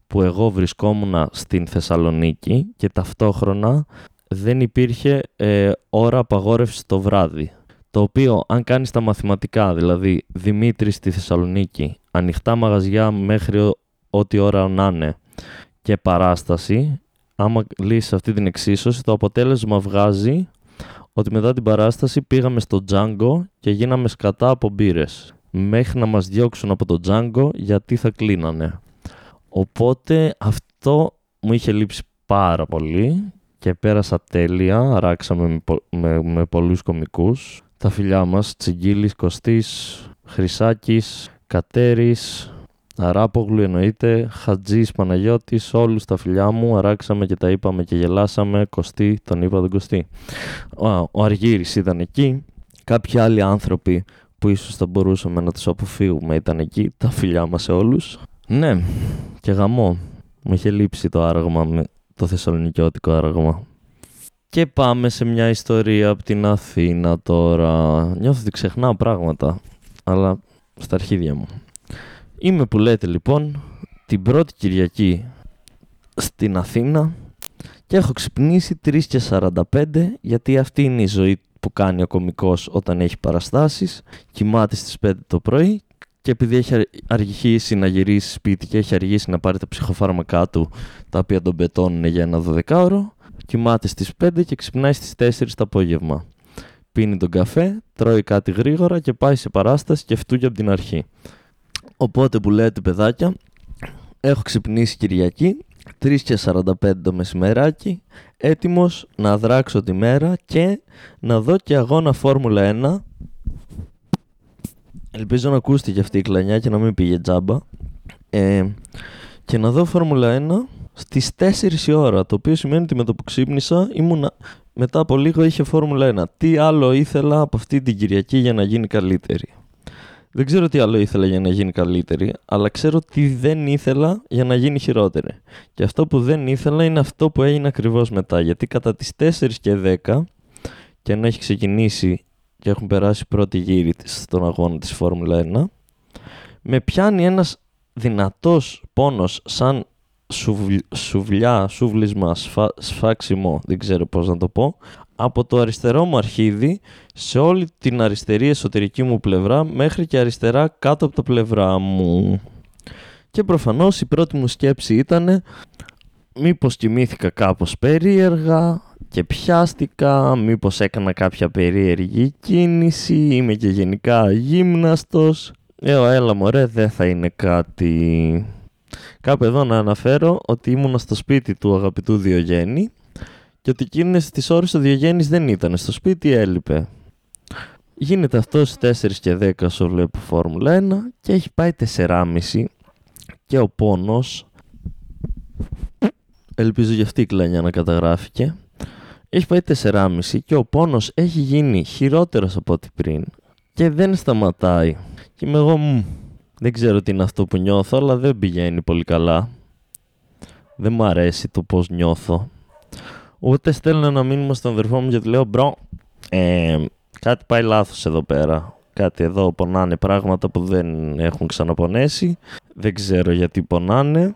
που εγώ βρισκόμουν στην Θεσσαλονίκη και ταυτόχρονα δεν υπήρχε ε, ώρα απαγόρευσης το βράδυ. Το οποίο, αν κάνεις τα μαθηματικά, δηλαδή Δημήτρης στη Θεσσαλονίκη, ανοιχτά μαγαζιά μέχρι ό,τι ώρα να είναι και παράσταση, άμα λύσεις αυτή την εξίσωση, το αποτέλεσμα βγάζει ότι μετά την παράσταση πήγαμε στο Django και γίναμε σκατά από μπύρες. Μέχρι να μας διώξουν από το Django γιατί θα κλείνανε. Οπότε αυτό μου είχε λείψει πάρα πολύ και πέρασα τέλεια, αράξαμε με, με, με πολλούς κομικούς. Τα φιλιά μας, Τσιγκίλης, Κωστής, Χρυσάκης, Κατέρης, Αράπογλου εννοείται, Χατζής, Παναγιώτης, όλους τα φιλιά μου, αράξαμε και τα είπαμε και γελάσαμε, Κωστή, τον είπα τον Κωστή. Ο, ο Αργύρης ήταν εκεί, κάποιοι άλλοι άνθρωποι που ίσως θα μπορούσαμε να τους αποφύγουμε ήταν εκεί, τα φιλιά μας σε όλους. Ναι, και γαμό. Μου είχε λείψει το άραγμα με το θεσσαλονικιώτικο άραγμα. Και πάμε σε μια ιστορία από την Αθήνα τώρα. Νιώθω ότι ξεχνάω πράγματα, αλλά στα αρχίδια μου. Είμαι που λέτε λοιπόν την πρώτη Κυριακή στην Αθήνα και έχω ξυπνήσει 3 και 45 γιατί αυτή είναι η ζωή που κάνει ο κομικός όταν έχει παραστάσεις. Κοιμάται στις 5 το πρωί και επειδή έχει αργήσει να γυρίσει σπίτι και έχει αργήσει να πάρει τα ψυχοφάρμακά του, τα οποία τον πετώνουν για ένα 12ωρο, κοιμάται στις 5 και ξυπνάει στις 4 το απόγευμα. Πίνει τον καφέ, τρώει κάτι γρήγορα και πάει σε παράσταση και φτούγει από την αρχή. Οπότε που λέτε παιδάκια, έχω ξυπνήσει Κυριακή, 3 και 45 το μεσημεράκι, έτοιμος να δράξω τη μέρα και να δω και αγώνα Φόρμουλα 1. Ελπίζω να ακούστηκε αυτή η κλανιά και να μην πήγε τζάμπα. Ε, και να δω Φόρμουλα 1 στις 4 η ώρα, το οποίο σημαίνει ότι με το που ξύπνησα ήμουνα μετά από λίγο είχε Φόρμουλα 1. Τι άλλο ήθελα από αυτή την Κυριακή για να γίνει καλύτερη; Δεν ξέρω τι άλλο ήθελα για να γίνει καλύτερη, αλλά ξέρω τι δεν ήθελα για να γίνει χειρότερη. Και αυτό που δεν ήθελα είναι αυτό που έγινε ακριβώς μετά. Γιατί κατά τις 4 και 10, και αν έχει ξεκινήσει και έχουν περάσει πρώτη γύρι στον αγώνα της Φόρμουλα 1, με πιάνει ένας δυνατός πόνος σαν σουβλιά, σούβλισμα, σφάξιμο, δεν ξέρω πώς να το πω, από το αριστερό μου αρχίδι σε όλη την αριστερή εσωτερική μου πλευρά μέχρι και αριστερά κάτω από το πλευρά μου. Και προφανώς η πρώτη μου σκέψη ήταν μήπως κοιμήθηκα κάπως περίεργα και πιάστηκα, μήπως έκανα κάποια περίεργη κίνηση, είμαι και γενικά γύμναστος. Ε, έλα μωρέ, δεν θα είναι κάτι Κάπου εδώ να αναφέρω ότι ήμουνα στο σπίτι του αγαπητού Διογέννη και ότι εκείνες τις ώρες ο Διογέννης δεν ήταν στο σπίτι, έλειπε. Γίνεται αυτό στις 4 και 10 όσο βλέπω Φόρμουλα 1 και έχει πάει 4,5 και ο πόνος ελπίζω για αυτή η κλανιά να καταγράφηκε έχει πάει 4,5 και ο πόνος έχει γίνει χειρότερος από ό,τι πριν και δεν σταματάει και είμαι εγώ δεν ξέρω τι είναι αυτό που νιώθω, αλλά δεν πηγαίνει πολύ καλά. Δεν μου αρέσει το πώς νιώθω. Ούτε στέλνω ένα μήνυμα στον αδερφό μου γιατί λέω «Μπρο, ε, κάτι πάει λάθος εδώ πέρα. Κάτι εδώ πονάνε πράγματα που δεν έχουν ξαναπονέσει. Δεν ξέρω γιατί πονάνε.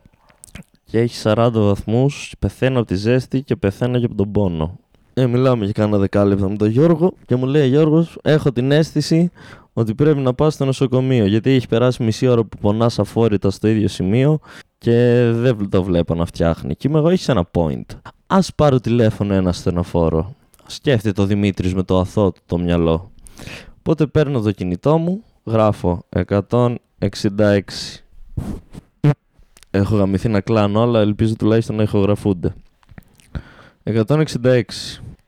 Και έχει 40 βαθμούς, πεθαίνω από τη ζέστη και πεθαίνω και από τον πόνο. Ε, μιλάμε για κάνα δεκάλεπτα με τον Γιώργο και μου λέει Γιώργος, έχω την αίσθηση ότι πρέπει να πας στο νοσοκομείο γιατί έχει περάσει μισή ώρα που πονάς αφόρητα στο ίδιο σημείο και δεν το βλέπω να φτιάχνει. Και είμαι εγώ, έχεις ένα point. Ας πάρω τηλέφωνο ένα στενοφόρο. Σκέφτεται ο Δημήτρης με το αθώο του το μυαλό. Οπότε παίρνω το κινητό μου, γράφω 166. Έχω γαμηθεί να κλάνω, αλλά ελπίζω τουλάχιστον να ηχογραφούνται. 166.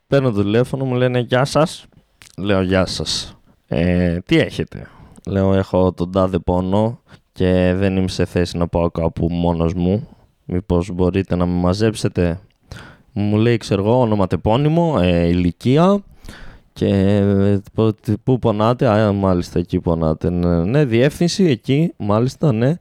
Παίρνω το τηλέφωνο, μου λένε Γεια σας. Λέω Γεια σας. Ε, τι έχετε; Λέω έχω τον τάδε πόνο και δεν είμαι σε θέση να πάω κάπου μόνος μου. Μήπως μπορείτε να με μαζέψετε; Μου λέει ξέρω εγώ ονοματεπώνυμο, ε, ηλικία και ε, πού πονάτε. Α, μάλιστα εκεί πονάτε. Ναι, ναι, διεύθυνση εκεί, μάλιστα, ναι.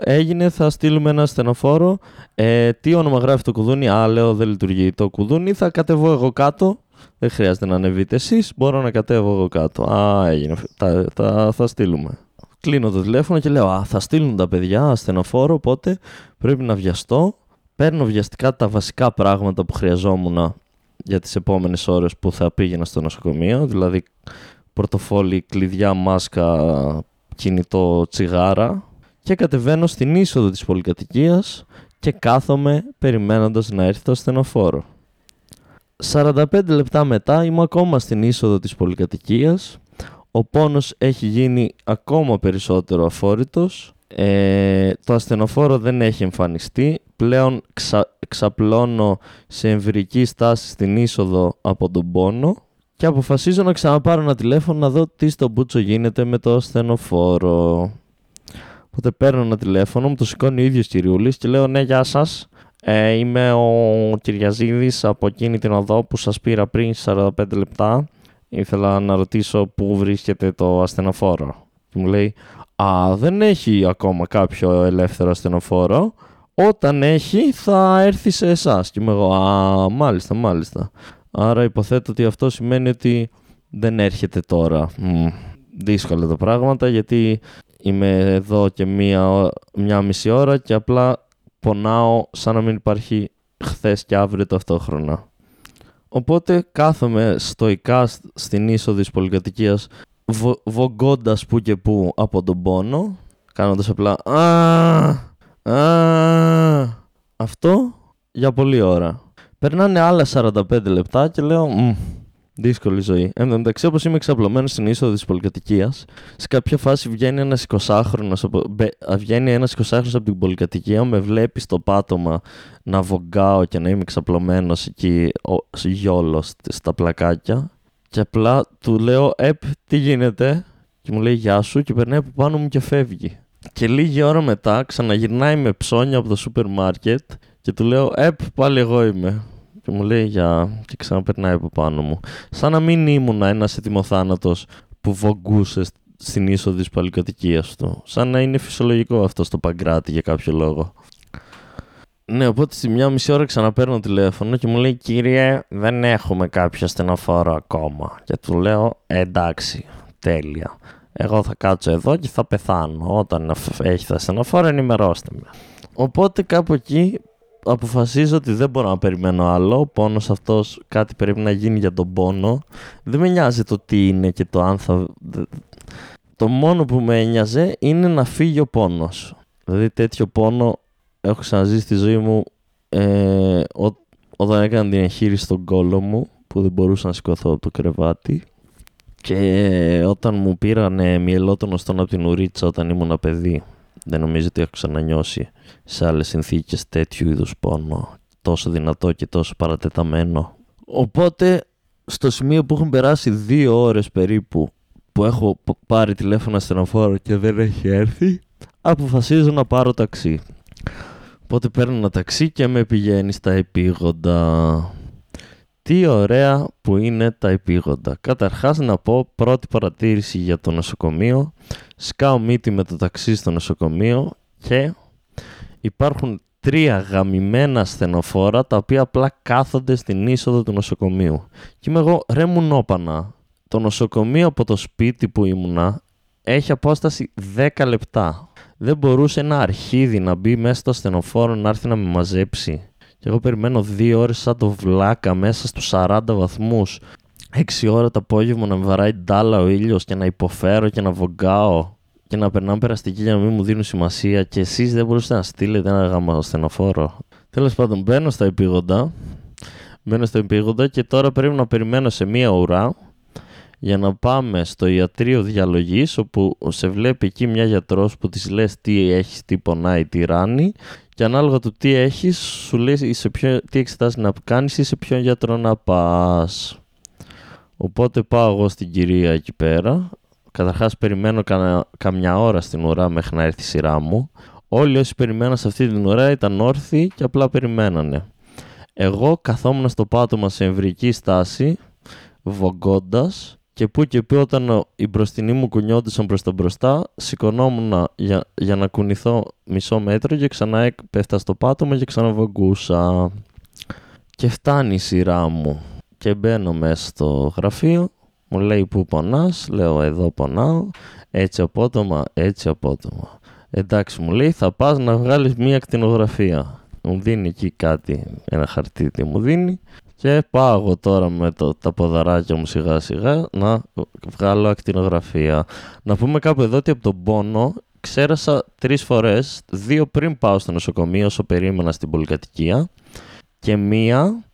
Έγινε, θα στείλουμε ένα στενοφόρο. Ε, τι όνομα γράφει το κουδούνι; Α, λέω δεν λειτουργεί το κουδούνι. Θα κατεβώ εγώ κάτω δεν χρειάζεται να ανεβείτε εσείς. Μπορώ να κατέβω εγώ κάτω. Α, έγινε. Τα, τα, θα στείλουμε. Κλείνω το τηλέφωνο και λέω: Α, θα στείλουν τα παιδιά ασθενοφόρο. Οπότε πρέπει να βιαστώ. Παίρνω βιαστικά τα βασικά πράγματα που χρειαζόμουν για τις επόμενες ώρες που θα πήγαινα στο νοσοκομείο. Δηλαδή πορτοφόλι, κλειδιά, μάσκα, κινητό, τσιγάρα. Και κατεβαίνω στην είσοδο της πολυκατοικίας και κάθομαι περιμένοντας να έρθει το ασθενοφόρο. 45 λεπτά μετά είμαι ακόμα στην είσοδο της πολυκατοικίας. Ο πόνος έχει γίνει ακόμα περισσότερο αφόρητος. Ε, το ασθενοφόρο δεν έχει εμφανιστεί. Πλέον ξα, ξαπλώνω σε εμβρική στάση στην είσοδο από τον πόνο και αποφασίζω να ξαναπάρω ένα τηλέφωνο να δω τι στο μπούτσο γίνεται με το ασθενοφόρο. Οπότε παίρνω ένα τηλέφωνο, μου το σηκώνει ο ίδιος κυριούλης και λέω ναι γεια σας. Ε, είμαι ο Κυριαζίδης από εκείνη την οδό που σας πήρα πριν 45 λεπτά. Ήθελα να ρωτήσω πού βρίσκεται το ασθενοφόρο. Και μου λέει, α, δεν έχει ακόμα κάποιο ελεύθερο ασθενοφόρο. Όταν έχει θα έρθει σε εσάς. Και είμαι εγώ, α, μάλιστα, μάλιστα. Άρα υποθέτω ότι αυτό σημαίνει ότι δεν έρχεται τώρα. Μ, δύσκολα τα πράγματα γιατί είμαι εδώ και μία, μία μισή ώρα και απλά πονάω σαν να μην υπάρχει χθες και αύριο ταυτόχρονα. Οπότε κάθομαι στο στοικά στην είσοδο της πολυκατοικίας βογκώντας που και που από τον πόνο κάνοντας απλά α, αυτό για πολλή ώρα. Περνάνε άλλα 45 λεπτά και λέω Δύσκολη ζωή. Εν τω μεταξύ, όπως είμαι εξαπλωμένος στην είσοδο της πολυκατοικίας, σε κάποια φάση βγαίνει ένας 20χρονο βγαίνει ένας 20 από την πολυκατοικία, με βλέπει στο πάτωμα να βογκάω και να είμαι εξαπλωμένος εκεί γιόλο στα πλακάκια. Και απλά του λέω, Επ, τι γίνεται, και μου λέει Γεια σου, και περνάει από πάνω μου και φεύγει. Και λίγη ώρα μετά ξαναγυρνάει με ψώνια από το σούπερ μάρκετ και του λέω Επ, πάλι εγώ είμαι. Και μου λέει Γεια, και ξαναπερνάει από πάνω μου. Σαν να μην ήμουν ένας ετοιμοθάνατος που βογκούσε στην είσοδο της πολυκατοικία του. Σαν να είναι φυσιολογικό αυτό στο παγκράτη για κάποιο λόγο. Ναι, οπότε στη μια μισή ώρα ξαναπαίρνω τηλέφωνο και μου λέει Κύριε, δεν έχουμε κάποιο στενοφόρο ακόμα. Και του λέω Εντάξει, τέλεια. Εγώ θα κάτσω εδώ και θα πεθάνω. Όταν έχει τα στενοφόρα, ενημερώστε με. Οπότε κάπου εκεί αποφασίζω ότι δεν μπορώ να περιμένω άλλο. Ο πόνος αυτός κάτι πρέπει να γίνει για τον πόνο. Δεν με νοιάζει το τι είναι και το αν θα. Το μόνο που με ένοιαζε είναι να φύγει ο πόνος. Δηλαδή τέτοιο πόνο έχω ξαναζήσει στη ζωή μου ε, όταν έκανα την εγχείρηση στον κόλο μου που δεν μπορούσα να σηκωθώ από το κρεβάτι και όταν μου πήραν μυελότονο στον από την ουρίτσα όταν ήμουν παιδί δεν νομίζω ότι έχω ξανανιώσει σε άλλες συνθήκες τέτοιου είδους πόνο. Τόσο δυνατό και τόσο παρατεταμένο. Οπότε στο σημείο που έχουν περάσει δύο ώρες περίπου που έχω πάρει τηλέφωνο στενοφόρο και δεν έχει έρθει αποφασίζω να πάρω ταξί. Οπότε παίρνω ένα ταξί και με πηγαίνει στα επίγοντα. Τι ωραία που είναι τα επίγοντα. Καταρχάς να πω πρώτη παρατήρηση για το νοσοκομείο. Σκάω μύτη με το ταξί στο νοσοκομείο και υπάρχουν τρία γαμημένα στενοφόρα τα οποία απλά κάθονται στην είσοδο του νοσοκομείου. Και είμαι εγώ ρε μου νόπανα. Το νοσοκομείο από το σπίτι που ήμουνα έχει απόσταση 10 λεπτά δεν μπορούσε ένα αρχίδι να μπει μέσα στο ασθενοφόρο να έρθει να με μαζέψει. Και εγώ περιμένω δύο ώρες σαν το βλάκα μέσα στους 40 βαθμούς. Έξι ώρα το απόγευμα να με βαράει ντάλα ο ήλιος και να υποφέρω και να βογκάω και να περνάμε περαστική για να μην μου δίνουν σημασία και εσείς δεν μπορούσατε να στείλετε ένα γάμα ασθενοφόρο. Τέλος πάντων μπαίνω στα επίγοντα, μπαίνω στα επίγοντα και τώρα πρέπει να περιμένω σε μία ουρά για να πάμε στο ιατρείο διαλογής όπου σε βλέπει εκεί μια γιατρός που της λες τι έχεις, τι πονάει, τι ράνει και ανάλογα του τι έχεις σου λέει σε ποιο, τι εξετάσεις να κάνεις ή σε ποιον γιατρό να πας. Οπότε πάω εγώ στην κυρία εκεί πέρα. Καταρχάς περιμένω καμιά ώρα στην ουρά μέχρι να έρθει η σειρά μου. Όλοι όσοι περιμέναν σε αυτή την ουρά ήταν όρθιοι και απλά περιμένανε. Εγώ καθόμουν στο πάτωμα σε εμβρική στάση, βογκώντας και που και που όταν οι μπροστινοί μου κουνιόντουσαν προς τα μπροστά, σηκωνόμουν για, για να κουνηθώ μισό μέτρο και ξανά έπεφτα στο πάτωμα και ξαναβαγκούσα. Και φτάνει η σειρά μου και μπαίνω μέσα στο γραφείο, μου λέει που πονάς, λέω εδώ πονάω, έτσι απότομα, έτσι απότομα. Εντάξει μου λέει θα πας να βγάλεις μία ακτινογραφία. Μου δίνει εκεί κάτι, ένα χαρτί τι μου δίνει και πάω εγώ τώρα με το, τα ποδαράκια μου σιγά σιγά να βγάλω ακτινογραφία. Να πούμε κάπου εδώ ότι από τον πόνο ξέρασα τρεις φορές, δύο πριν πάω στο νοσοκομείο όσο περίμενα στην πολυκατοικία και μία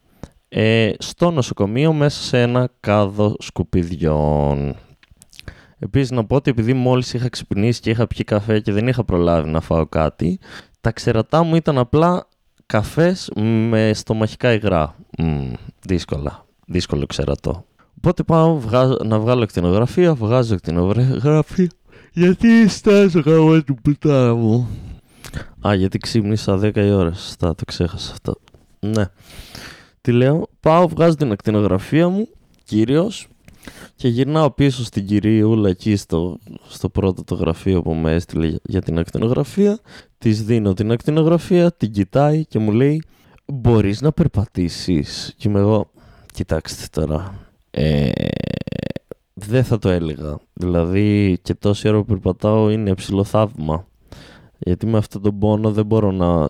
ε, στο νοσοκομείο μέσα σε ένα κάδο σκουπιδιών. Επίσης να πω ότι επειδή μόλις είχα ξυπνήσει και είχα πιει καφέ και δεν είχα προλάβει να φάω κάτι, τα ξερατά μου ήταν απλά καφές με στομαχικά υγρά. Mm, δύσκολα. Δύσκολο ξερατό. Οπότε πάω βγάζω, να βγάλω εκτινογραφία, βγάζω εκτινογραφία. Γιατί στάζω γάμο του πουτάρα μου; Α, γιατί ξύπνησα 10 η ώρα. Σωστά, το ξέχασα αυτό. Ναι. Τι λέω, πάω, βγάζω την ακτινογραφία μου, κυρίως, και γυρνάω πίσω στην κυριούλα εκεί στο, στο πρώτο το γραφείο που με έστειλε για την ακτινογραφία. Της δίνω την ακτινογραφία, την κοιτάει και μου λέει Μπορείς να περπατήσεις; Και είμαι εγώ, κοιτάξτε τώρα, ε, δεν θα το έλεγα. Δηλαδή και τόση ώρα που περπατάω είναι ψηλό θαύμα. Γιατί με αυτόν τον πόνο δεν μπορώ να,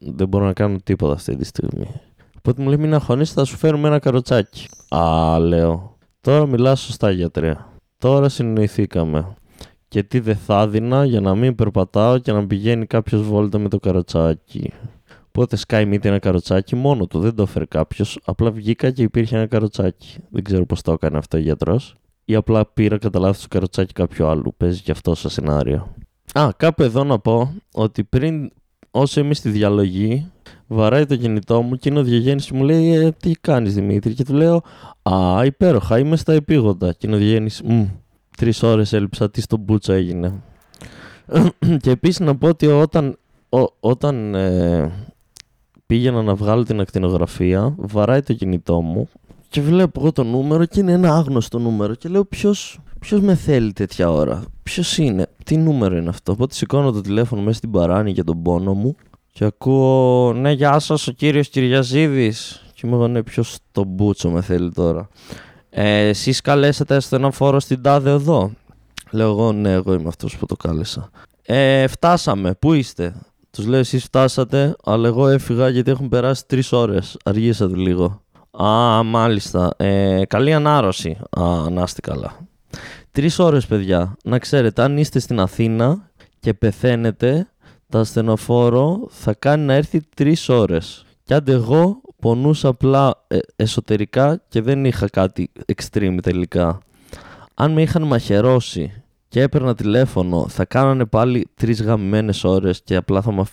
δεν μπορώ να κάνω τίποτα αυτή τη στιγμή. Οπότε μου λέει μην αγχωνείς θα σου φέρουμε ένα καροτσάκι. Α, λέω. Τώρα μιλάς σωστά γιατρέ. Τώρα συνοηθήκαμε. Και τι δεν θα έδινα για να μην περπατάω και να πηγαίνει κάποιος βόλτα με το καρατσάκι. Οπότε σκάει μύτη ένα καροτσάκι μόνο του, δεν το έφερε κάποιος. Απλά βγήκα και υπήρχε ένα καροτσάκι. Δεν ξέρω πώς το έκανε αυτό ο γιατρός. Ή απλά πήρα κατά λάθος το καροτσάκι κάποιου άλλου. Παίζει και αυτό στο σενάριο. Α, κάπου εδώ να πω ότι πριν, όσο είμαι στη διαλογή, βαράει το κινητό μου και είναι ο Διαγέννη και μου λέει: ε, Τι κάνεις Δημήτρη, και του λέω: Α, υπέροχα, είμαι στα επίγοντα. Και είναι ο Διαγέννη: Τρεις ώρες έλειψα, τι στο μπούτσο έγινε. και επίσης να πω ότι όταν, όταν ε, πήγαινα να βγάλω την ακτινογραφία, βαράει το κινητό μου και βλέπω εγώ το νούμερο και είναι ένα άγνωστο νούμερο και λέω ποιος, ποιος με θέλει τέτοια ώρα, ποιος είναι, τι νούμερο είναι αυτό; Οπότε σηκώνω το τηλέφωνο μέσα στην παράνη για τον πόνο μου και ακούω «Ναι, γεια σας, ο κύριος Κυριαζίδης». Και μου ναι, ποιος το μπούτσο με θέλει τώρα. Ε, εσείς καλέσατε φόρο στην τάδε εδώ. Λέω εγώ, ναι, εγώ είμαι αυτός που το κάλεσα. Ε, φτάσαμε, πού είστε; Τους λέω: Εσείς φτάσατε, αλλά εγώ έφυγα γιατί έχουν περάσει τρεις ώρες. Αργήσατε λίγο. Α, μάλιστα. Ε, καλή ανάρρωση. Α, να είστε καλά. Τρεις ώρες, παιδιά. Να ξέρετε, αν είστε στην Αθήνα και πεθαίνετε, το ασθενοφόρο θα κάνει να έρθει τρεις ώρες. Κι άντε εγώ πονούσα απλά ε, εσωτερικά και δεν είχα κάτι extreme τελικά. Αν με είχαν μαχαιρώσει και έπαιρνα τηλέφωνο, θα κάνανε πάλι τρεις γαμμένε ώρες και απλά θα μου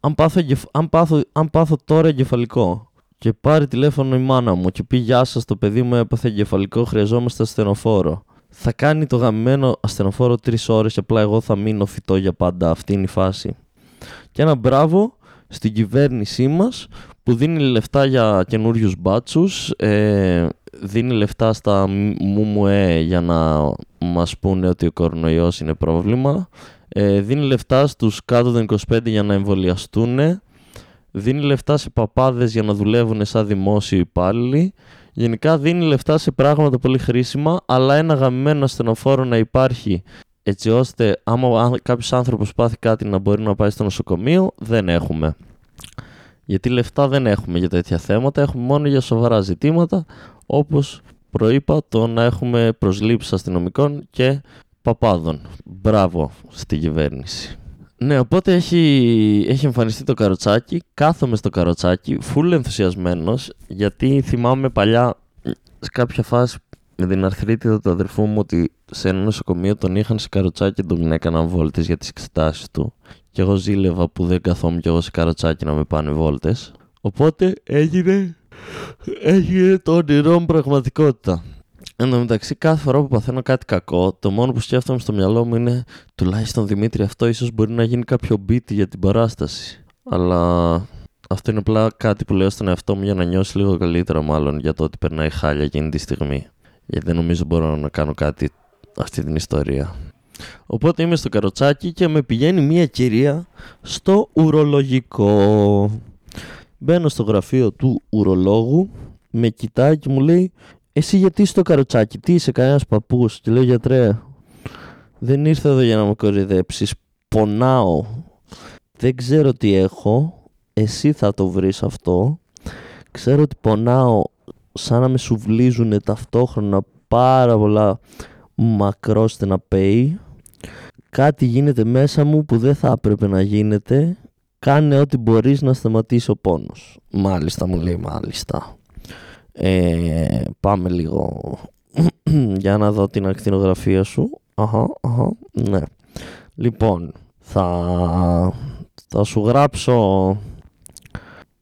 αν, πάθω, αν, πάθω, αν πάθω τώρα εγκεφαλικό και πάρει τηλέφωνο η μάνα μου και πει Γεια σας, το παιδί μου έπαθε εγκεφαλικό, χρειαζόμαστε ασθενοφόρο. Θα κάνει το γαμμένο ασθενοφόρο τρεις ώρες και απλά εγώ θα μείνω φυτό για πάντα. Αυτή είναι η φάση. Και ένα μπράβο στην κυβέρνησή μας που δίνει λεφτά για καινούριους μπάτσους, ε, δίνει λεφτά στα ΜΜΕ για να μας πούνε ότι ο κορονοϊός είναι πρόβλημα. Ε, δίνει λεφτά στους κάτω των 25 για να εμβολιαστούν. Δίνει λεφτά σε παπάδες για να δουλεύουν σαν δημόσιοι υπάλληλοι. Γενικά δίνει λεφτά σε πράγματα πολύ χρήσιμα, αλλά ένα γαμμένο ασθενοφόρο να υπάρχει έτσι ώστε άμα κάποιος άνθρωπος πάθει κάτι να μπορεί να πάει στο νοσοκομείο, δεν έχουμε. Γιατί λεφτά δεν έχουμε για τέτοια θέματα, έχουμε μόνο για σοβαρά ζητήματα, όπως προείπα το να έχουμε προσλήψεις αστυνομικών και παπάδων. Μπράβο στη κυβέρνηση. Ναι, οπότε έχει, έχει εμφανιστεί το καροτσάκι, κάθομαι στο καροτσάκι, φουλ ενθουσιασμένος, γιατί θυμάμαι παλιά σε κάποια φάση με την αρθρίτιδα του αδερφού μου ότι σε ένα νοσοκομείο τον είχαν σε καροτσάκι και τον έκαναν βόλτες για τις εξετάσεις του και εγώ ζήλευα που δεν καθόμουν κι εγώ σε καροτσάκι να με πάνε βόλτες. Οπότε έγινε, έγινε το όνειρό μου πραγματικότητα. Εν τω μεταξύ, κάθε φορά που παθαίνω κάτι κακό, το μόνο που σκέφτομαι στο μυαλό μου είναι τουλάχιστον Δημήτρη, αυτό ίσως μπορεί να γίνει κάποιο beat για την παράσταση. Αλλά αυτό είναι απλά κάτι που λέω στον εαυτό μου για να νιώσει λίγο καλύτερα, μάλλον για το ότι περνάει χάλια εκείνη τη στιγμή. Γιατί δεν νομίζω μπορώ να κάνω κάτι αυτή την ιστορία. Οπότε είμαι στο καροτσάκι και με πηγαίνει μια κυρία στο ουρολογικό. Μπαίνω στο γραφείο του ουρολόγου, με κοιτάει και μου λέει «Εσύ γιατί στο καροτσάκι, τι είσαι κανένας παππούς» και λέω «Γιατρέ, δεν ήρθα εδώ για να με κορυδέψεις, πονάω, δεν ξέρω τι έχω, εσύ θα το βρεις αυτό, ξέρω ότι πονάω σαν να με σουβλίζουν ταυτόχρονα πάρα πολλά μακρόστενα πέι κάτι γίνεται μέσα μου που δεν θα έπρεπε να γίνεται. Κάνε ό,τι μπορείς να σταματήσει ο πόνος. Μάλιστα μου λέει μάλιστα. Ε, πάμε λίγο για να δω την ακτινογραφία σου. Αχα, αχα, ναι. Λοιπόν, θα, θα σου γράψω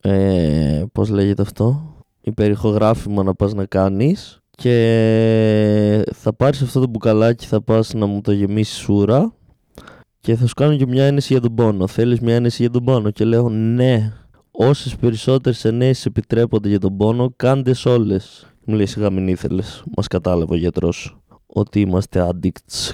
ε, πώς λέγεται αυτό; Υπερηχογράφημα να πας να κάνεις και θα πάρεις αυτό το μπουκαλάκι θα πας να μου το γεμίσεις σούρα και θα σου κάνω και μια ένεση για τον πόνο. Θέλεις μια ένεση για τον πόνο; Και λέω ναι. Όσες περισσότερες ενέσεις επιτρέπονται για τον πόνο, κάντε όλες. Μου λέει σιγά μην ήθελες. Μας κατάλαβε ο γιατρός ότι είμαστε addicts.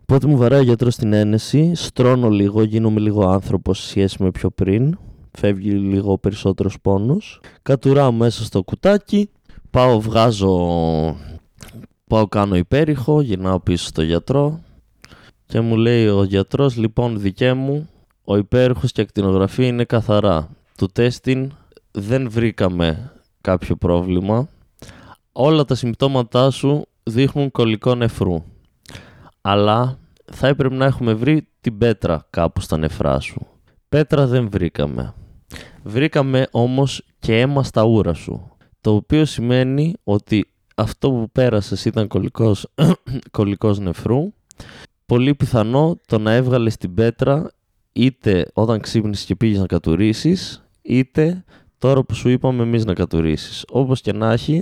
Οπότε μου βαράει ο γιατρός την ένεση, στρώνω λίγο, γίνομαι λίγο άνθρωπος σε σχέση με πιο πριν. Φεύγει λίγο περισσότερος πόνος. Κατουράω μέσα στο κουτάκι, πάω βγάζω, πάω κάνω υπέρηχο, γυρνάω πίσω στο γιατρό, και μου λέει ο γιατρός, λοιπόν δικέ μου, ο υπέροχος και ακτινογραφία είναι καθαρά. Του τέστην δεν βρήκαμε κάποιο πρόβλημα. Όλα τα συμπτώματά σου δείχνουν κολλικό νεφρού. Αλλά θα έπρεπε να έχουμε βρει την πέτρα κάπου στα νεφρά σου. Πέτρα δεν βρήκαμε. Βρήκαμε όμως και αίμα στα ούρα σου. Το οποίο σημαίνει ότι αυτό που πέρασες ήταν κολλικός, κολλικός νεφρού. Πολύ πιθανό το να έβγαλες την πέτρα είτε όταν ξύπνησες και πήγες να κατουρίσεις, είτε τώρα που σου είπαμε εμείς να κατουρίσεις. Όπως και να έχει,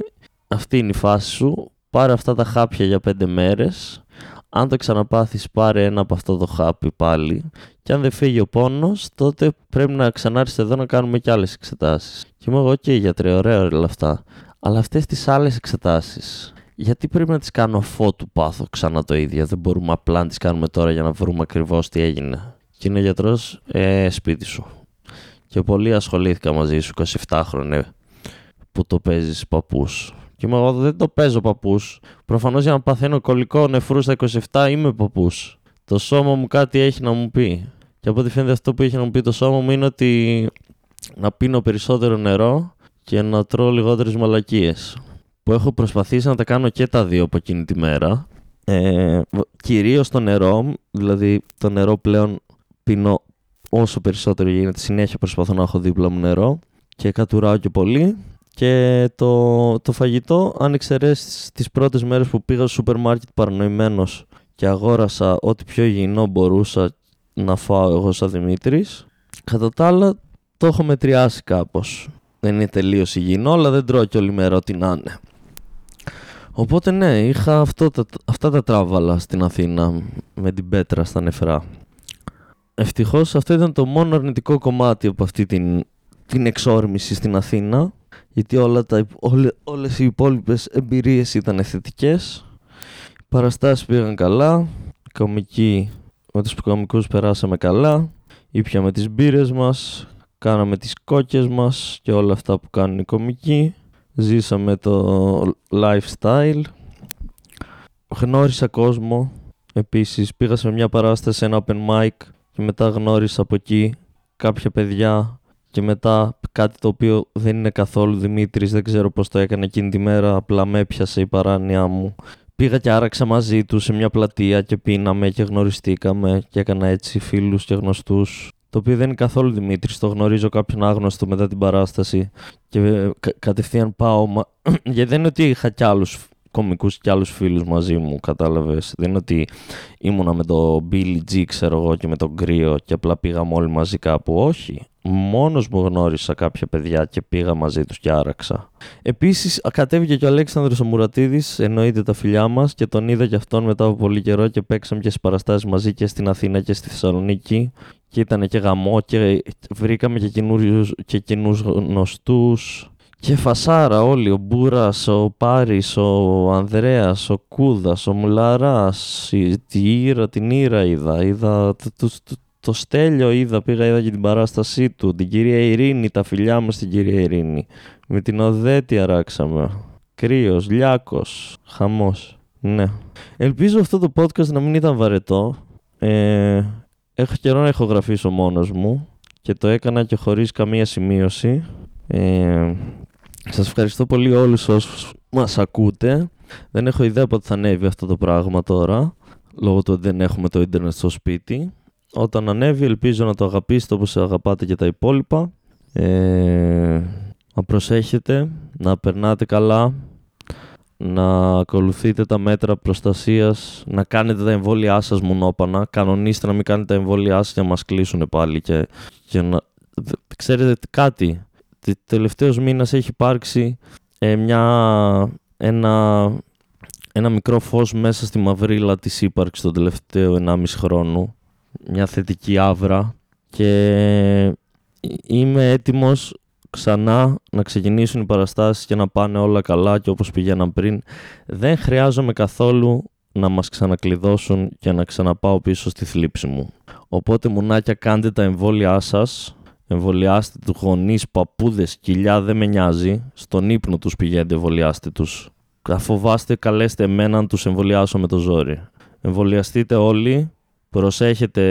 αυτή είναι η φάση σου. Πάρε αυτά τα χάπια για πέντε μέρες. Αν το ξαναπάθεις πάρε ένα από αυτό το χάπι πάλι και αν δεν φύγει ο πόνος τότε πρέπει να ξανάρθεις εδώ να κάνουμε κι άλλες εξετάσεις. Και μου εγώ ok γιατρέ ωραία όλα αυτά. Αλλά αυτές τις άλλες εξετάσεις γιατί πρέπει να τις κάνω αφότου πάθω ξανά το ίδιο; Δεν μπορούμε απλά να τις κάνουμε τώρα για να βρούμε ακριβώς τι έγινε. Και είναι γιατρός ε, σπίτι σου. Και πολύ ασχολήθηκα μαζί σου 27 χρόνια που το παίζεις παππούς. Και είμαι εγώ δεν το παίζω παππούς. Προφανώς για να παθαίνω κολλικό νεφρούς στα 27 είμαι παππούς. Το σώμα μου κάτι έχει να μου πει. Και από ό,τι φαίνεται αυτό που έχει να μου πει το σώμα μου είναι ότι να πίνω περισσότερο νερό και να τρώω λιγότερες μαλακίες. Που έχω προσπαθήσει να τα κάνω και τα δύο από εκείνη τη μέρα. Ε, κυρίως το νερό, δηλαδή το νερό πλέον πίνω όσο περισσότερο γίνεται. Συνέχεια προσπαθώ να έχω δίπλα μου νερό και κατουράω και πολύ. Και το, το φαγητό, αν εξαιρέσεις τις πρώτες μέρες που πήγα στο σούπερ μάρκετ παρανοημένος και αγόρασα ό,τι πιο υγιεινό μπορούσα να φάω εγώ σαν Δημήτρης, κατά τα άλλα το έχω μετριάσει κάπως. Δεν είναι τελείως υγιεινό, αλλά δεν τρώω και όλη μέρα ό,τι να είναι. Οπότε ναι, είχα αυτό, αυτά τα τράβαλα στην Αθήνα με την πέτρα στα νεφρά. Ευτυχώς αυτό ήταν το μόνο αρνητικό κομμάτι από αυτή την, την εξόρμηση στην Αθήνα γιατί όλα τα, όλε, όλες οι υπόλοιπες εμπειρίες ήταν θετικές. Οι παραστάσεις πήγαν καλά, οι κομικοί, με τους κομικούς περάσαμε καλά, ήπιαμε τις μπύρες μας, κάναμε τις κόκκες μας και όλα αυτά που κάνουν οι κομικοί. Ζήσαμε το lifestyle. Γνώρισα κόσμο. Επίσης πήγα σε μια παράσταση, σε ένα open mic και μετά γνώρισα από εκεί κάποια παιδιά και μετά κάτι το οποίο δεν είναι καθόλου Δημήτρης, δεν ξέρω πώς το έκανε εκείνη τη μέρα, απλά με έπιασε η παράνοια μου. Πήγα και άραξα μαζί του σε μια πλατεία και πίναμε και γνωριστήκαμε και έκανα έτσι φίλους και γνωστούς. Το οποίο δεν είναι καθόλου Δημήτρης, το γνωρίζω κάποιον άγνωστο μετά την παράσταση και κατευθείαν πάω, γιατί δεν είναι ότι είχα κι άλλους κομικούς και άλλους φίλους μαζί μου, κατάλαβες. Δεν είναι ότι ήμουνα με το Billy G, ξέρω εγώ, και με τον Κρύο και απλά πήγαμε όλοι μαζί κάπου. Όχι μόνος μου γνώρισα κάποια παιδιά και πήγα μαζί τους και άραξα. Επίσης κατέβηκε και ο Αλέξανδρος ο Μουρατίδης, εννοείται τα φιλιά μας και τον είδα και αυτόν μετά από πολύ καιρό και παίξαμε και στις παραστάσεις μαζί και στην Αθήνα και στη Θεσσαλονίκη και ήταν και γαμό και βρήκαμε και, καινούριους, και κοινούς γνωστούς και φασάρα όλοι, ο Μπούρας, ο Πάρης, ο Ανδρέας, ο Κούδας, ο Μουλαράς, τη Ήρα, την Ήρα είδα, είδα τους, το Στέλιο είδα, πήγα είδα και την παράστασή του, την κυρία Ειρήνη, τα φιλιά μου στην κυρία Ειρήνη. Με την Οδέτη αράξαμε. Κρύος, Λιάκος, χαμός. Ναι. Ελπίζω αυτό το podcast να μην ήταν βαρετό. Ε, έχω καιρό να έχω γραφήσω μόνος μου και το έκανα και χωρίς καμία σημείωση. Ε, σας ευχαριστώ πολύ όλους όσους μας ακούτε. Δεν έχω ιδέα πότε θα ανέβει αυτό το πράγμα τώρα, λόγω του ότι δεν έχουμε το ίντερνετ στο σπίτι όταν ανέβει ελπίζω να το αγαπήσετε όπως αγαπάτε και τα υπόλοιπα. Ε, να προσέχετε, να περνάτε καλά, να ακολουθείτε τα μέτρα προστασίας, να κάνετε τα εμβόλια σας μονόπανα, κανονίστε να μην κάνετε τα εμβόλια σας και να μας κλείσουν πάλι και, και να... Ξέρετε κάτι, τελευταίος μήνας έχει υπάρξει ε, μια, ένα, ένα μικρό φως μέσα στη μαυρίλα της ύπαρξης τον τελευταίο 1,5 χρόνο μια θετική άβρα και είμαι έτοιμος ξανά να ξεκινήσουν οι παραστάσεις και να πάνε όλα καλά και όπως πηγαίναν πριν. Δεν χρειάζομαι καθόλου να μας ξανακλειδώσουν και να ξαναπάω πίσω στη θλίψη μου. Οπότε μουνάκια κάντε τα εμβόλια σας, εμβολιάστε τους γονείς, παππούδες, κοιλιά, δεν με νοιάζει. Στον ύπνο τους πηγαίνετε, εμβολιάστε τους. Αφοβάστε, καλέστε εμένα να τους εμβολιάσω με το ζόρι. Εμβολιαστείτε όλοι προσέχετε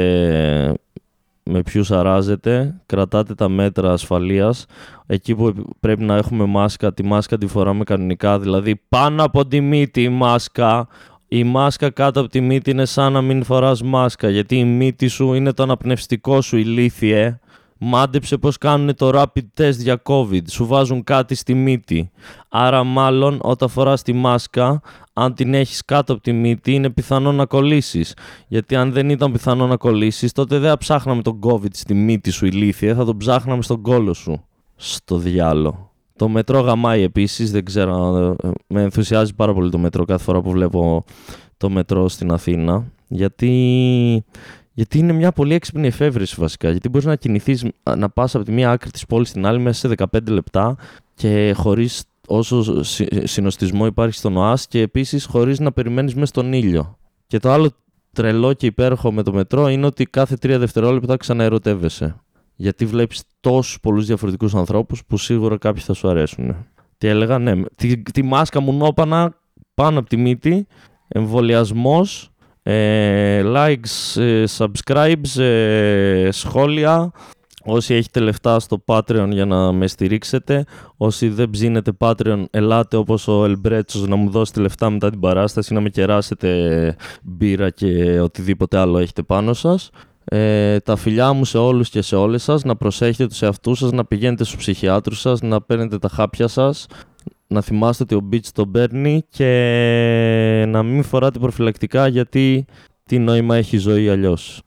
με ποιους αράζετε, κρατάτε τα μέτρα ασφαλείας. Εκεί που πρέπει να έχουμε μάσκα, τη μάσκα τη φοράμε κανονικά, δηλαδή πάνω από τη μύτη η μάσκα. Η μάσκα κάτω από τη μύτη είναι σαν να μην φοράς μάσκα, γιατί η μύτη σου είναι το αναπνευστικό σου ηλίθιε. Μάντεψε πως κάνουν το rapid test για COVID. Σου βάζουν κάτι στη μύτη. Άρα μάλλον όταν φοράς τη μάσκα, αν την έχεις κάτω από τη μύτη, είναι πιθανό να κολλήσεις. Γιατί αν δεν ήταν πιθανό να κολλήσεις, τότε δεν θα ψάχναμε τον COVID στη μύτη σου ηλίθεια, θα τον ψάχναμε στον κόλο σου. Στο διάλο. Το μετρό γαμάει επίσης, δεν ξέρω, ε, με ενθουσιάζει πάρα πολύ το μετρό κάθε φορά που βλέπω το μετρό στην Αθήνα. Γιατί γιατί είναι μια πολύ έξυπνη εφεύρεση βασικά. Γιατί μπορείς να κινηθείς, να πας από τη μία άκρη της πόλης στην άλλη μέσα σε 15 λεπτά και χωρίς όσο συνοστισμό υπάρχει στον ΟΑΣ και επίσης χωρίς να περιμένεις μέσα στον ήλιο. Και το άλλο τρελό και υπέροχο με το μετρό είναι ότι κάθε τρία δευτερόλεπτα ξαναερωτεύεσαι. Γιατί βλέπεις τόσους πολλούς διαφορετικούς ανθρώπους που σίγουρα κάποιοι θα σου αρέσουν. Τι έλεγα, ναι. Τη, τη μάσκα μου νόπανα πάνω από τη μύτη, εμβολιασμός ε, likes, ε, subscribes, ε, σχόλια. Όσοι έχετε λεφτά στο Patreon για να με στηρίξετε. Όσοι δεν ψήνετε Patreon, ελάτε όπως ο Ελμπρέτσος να μου δώσετε λεφτά μετά την παράσταση, να με κεράσετε μπύρα και οτιδήποτε άλλο έχετε πάνω σας. Ε, τα φιλιά μου σε όλους και σε όλες σας, να προσέχετε τους εαυτούς σας, να πηγαίνετε στους ψυχιάτρους σας, να παίρνετε τα χάπια σας, να θυμάστε ότι ο Beach τον παίρνει και να μην φοράτε προφυλακτικά γιατί τι νόημα έχει η ζωή αλλιώς.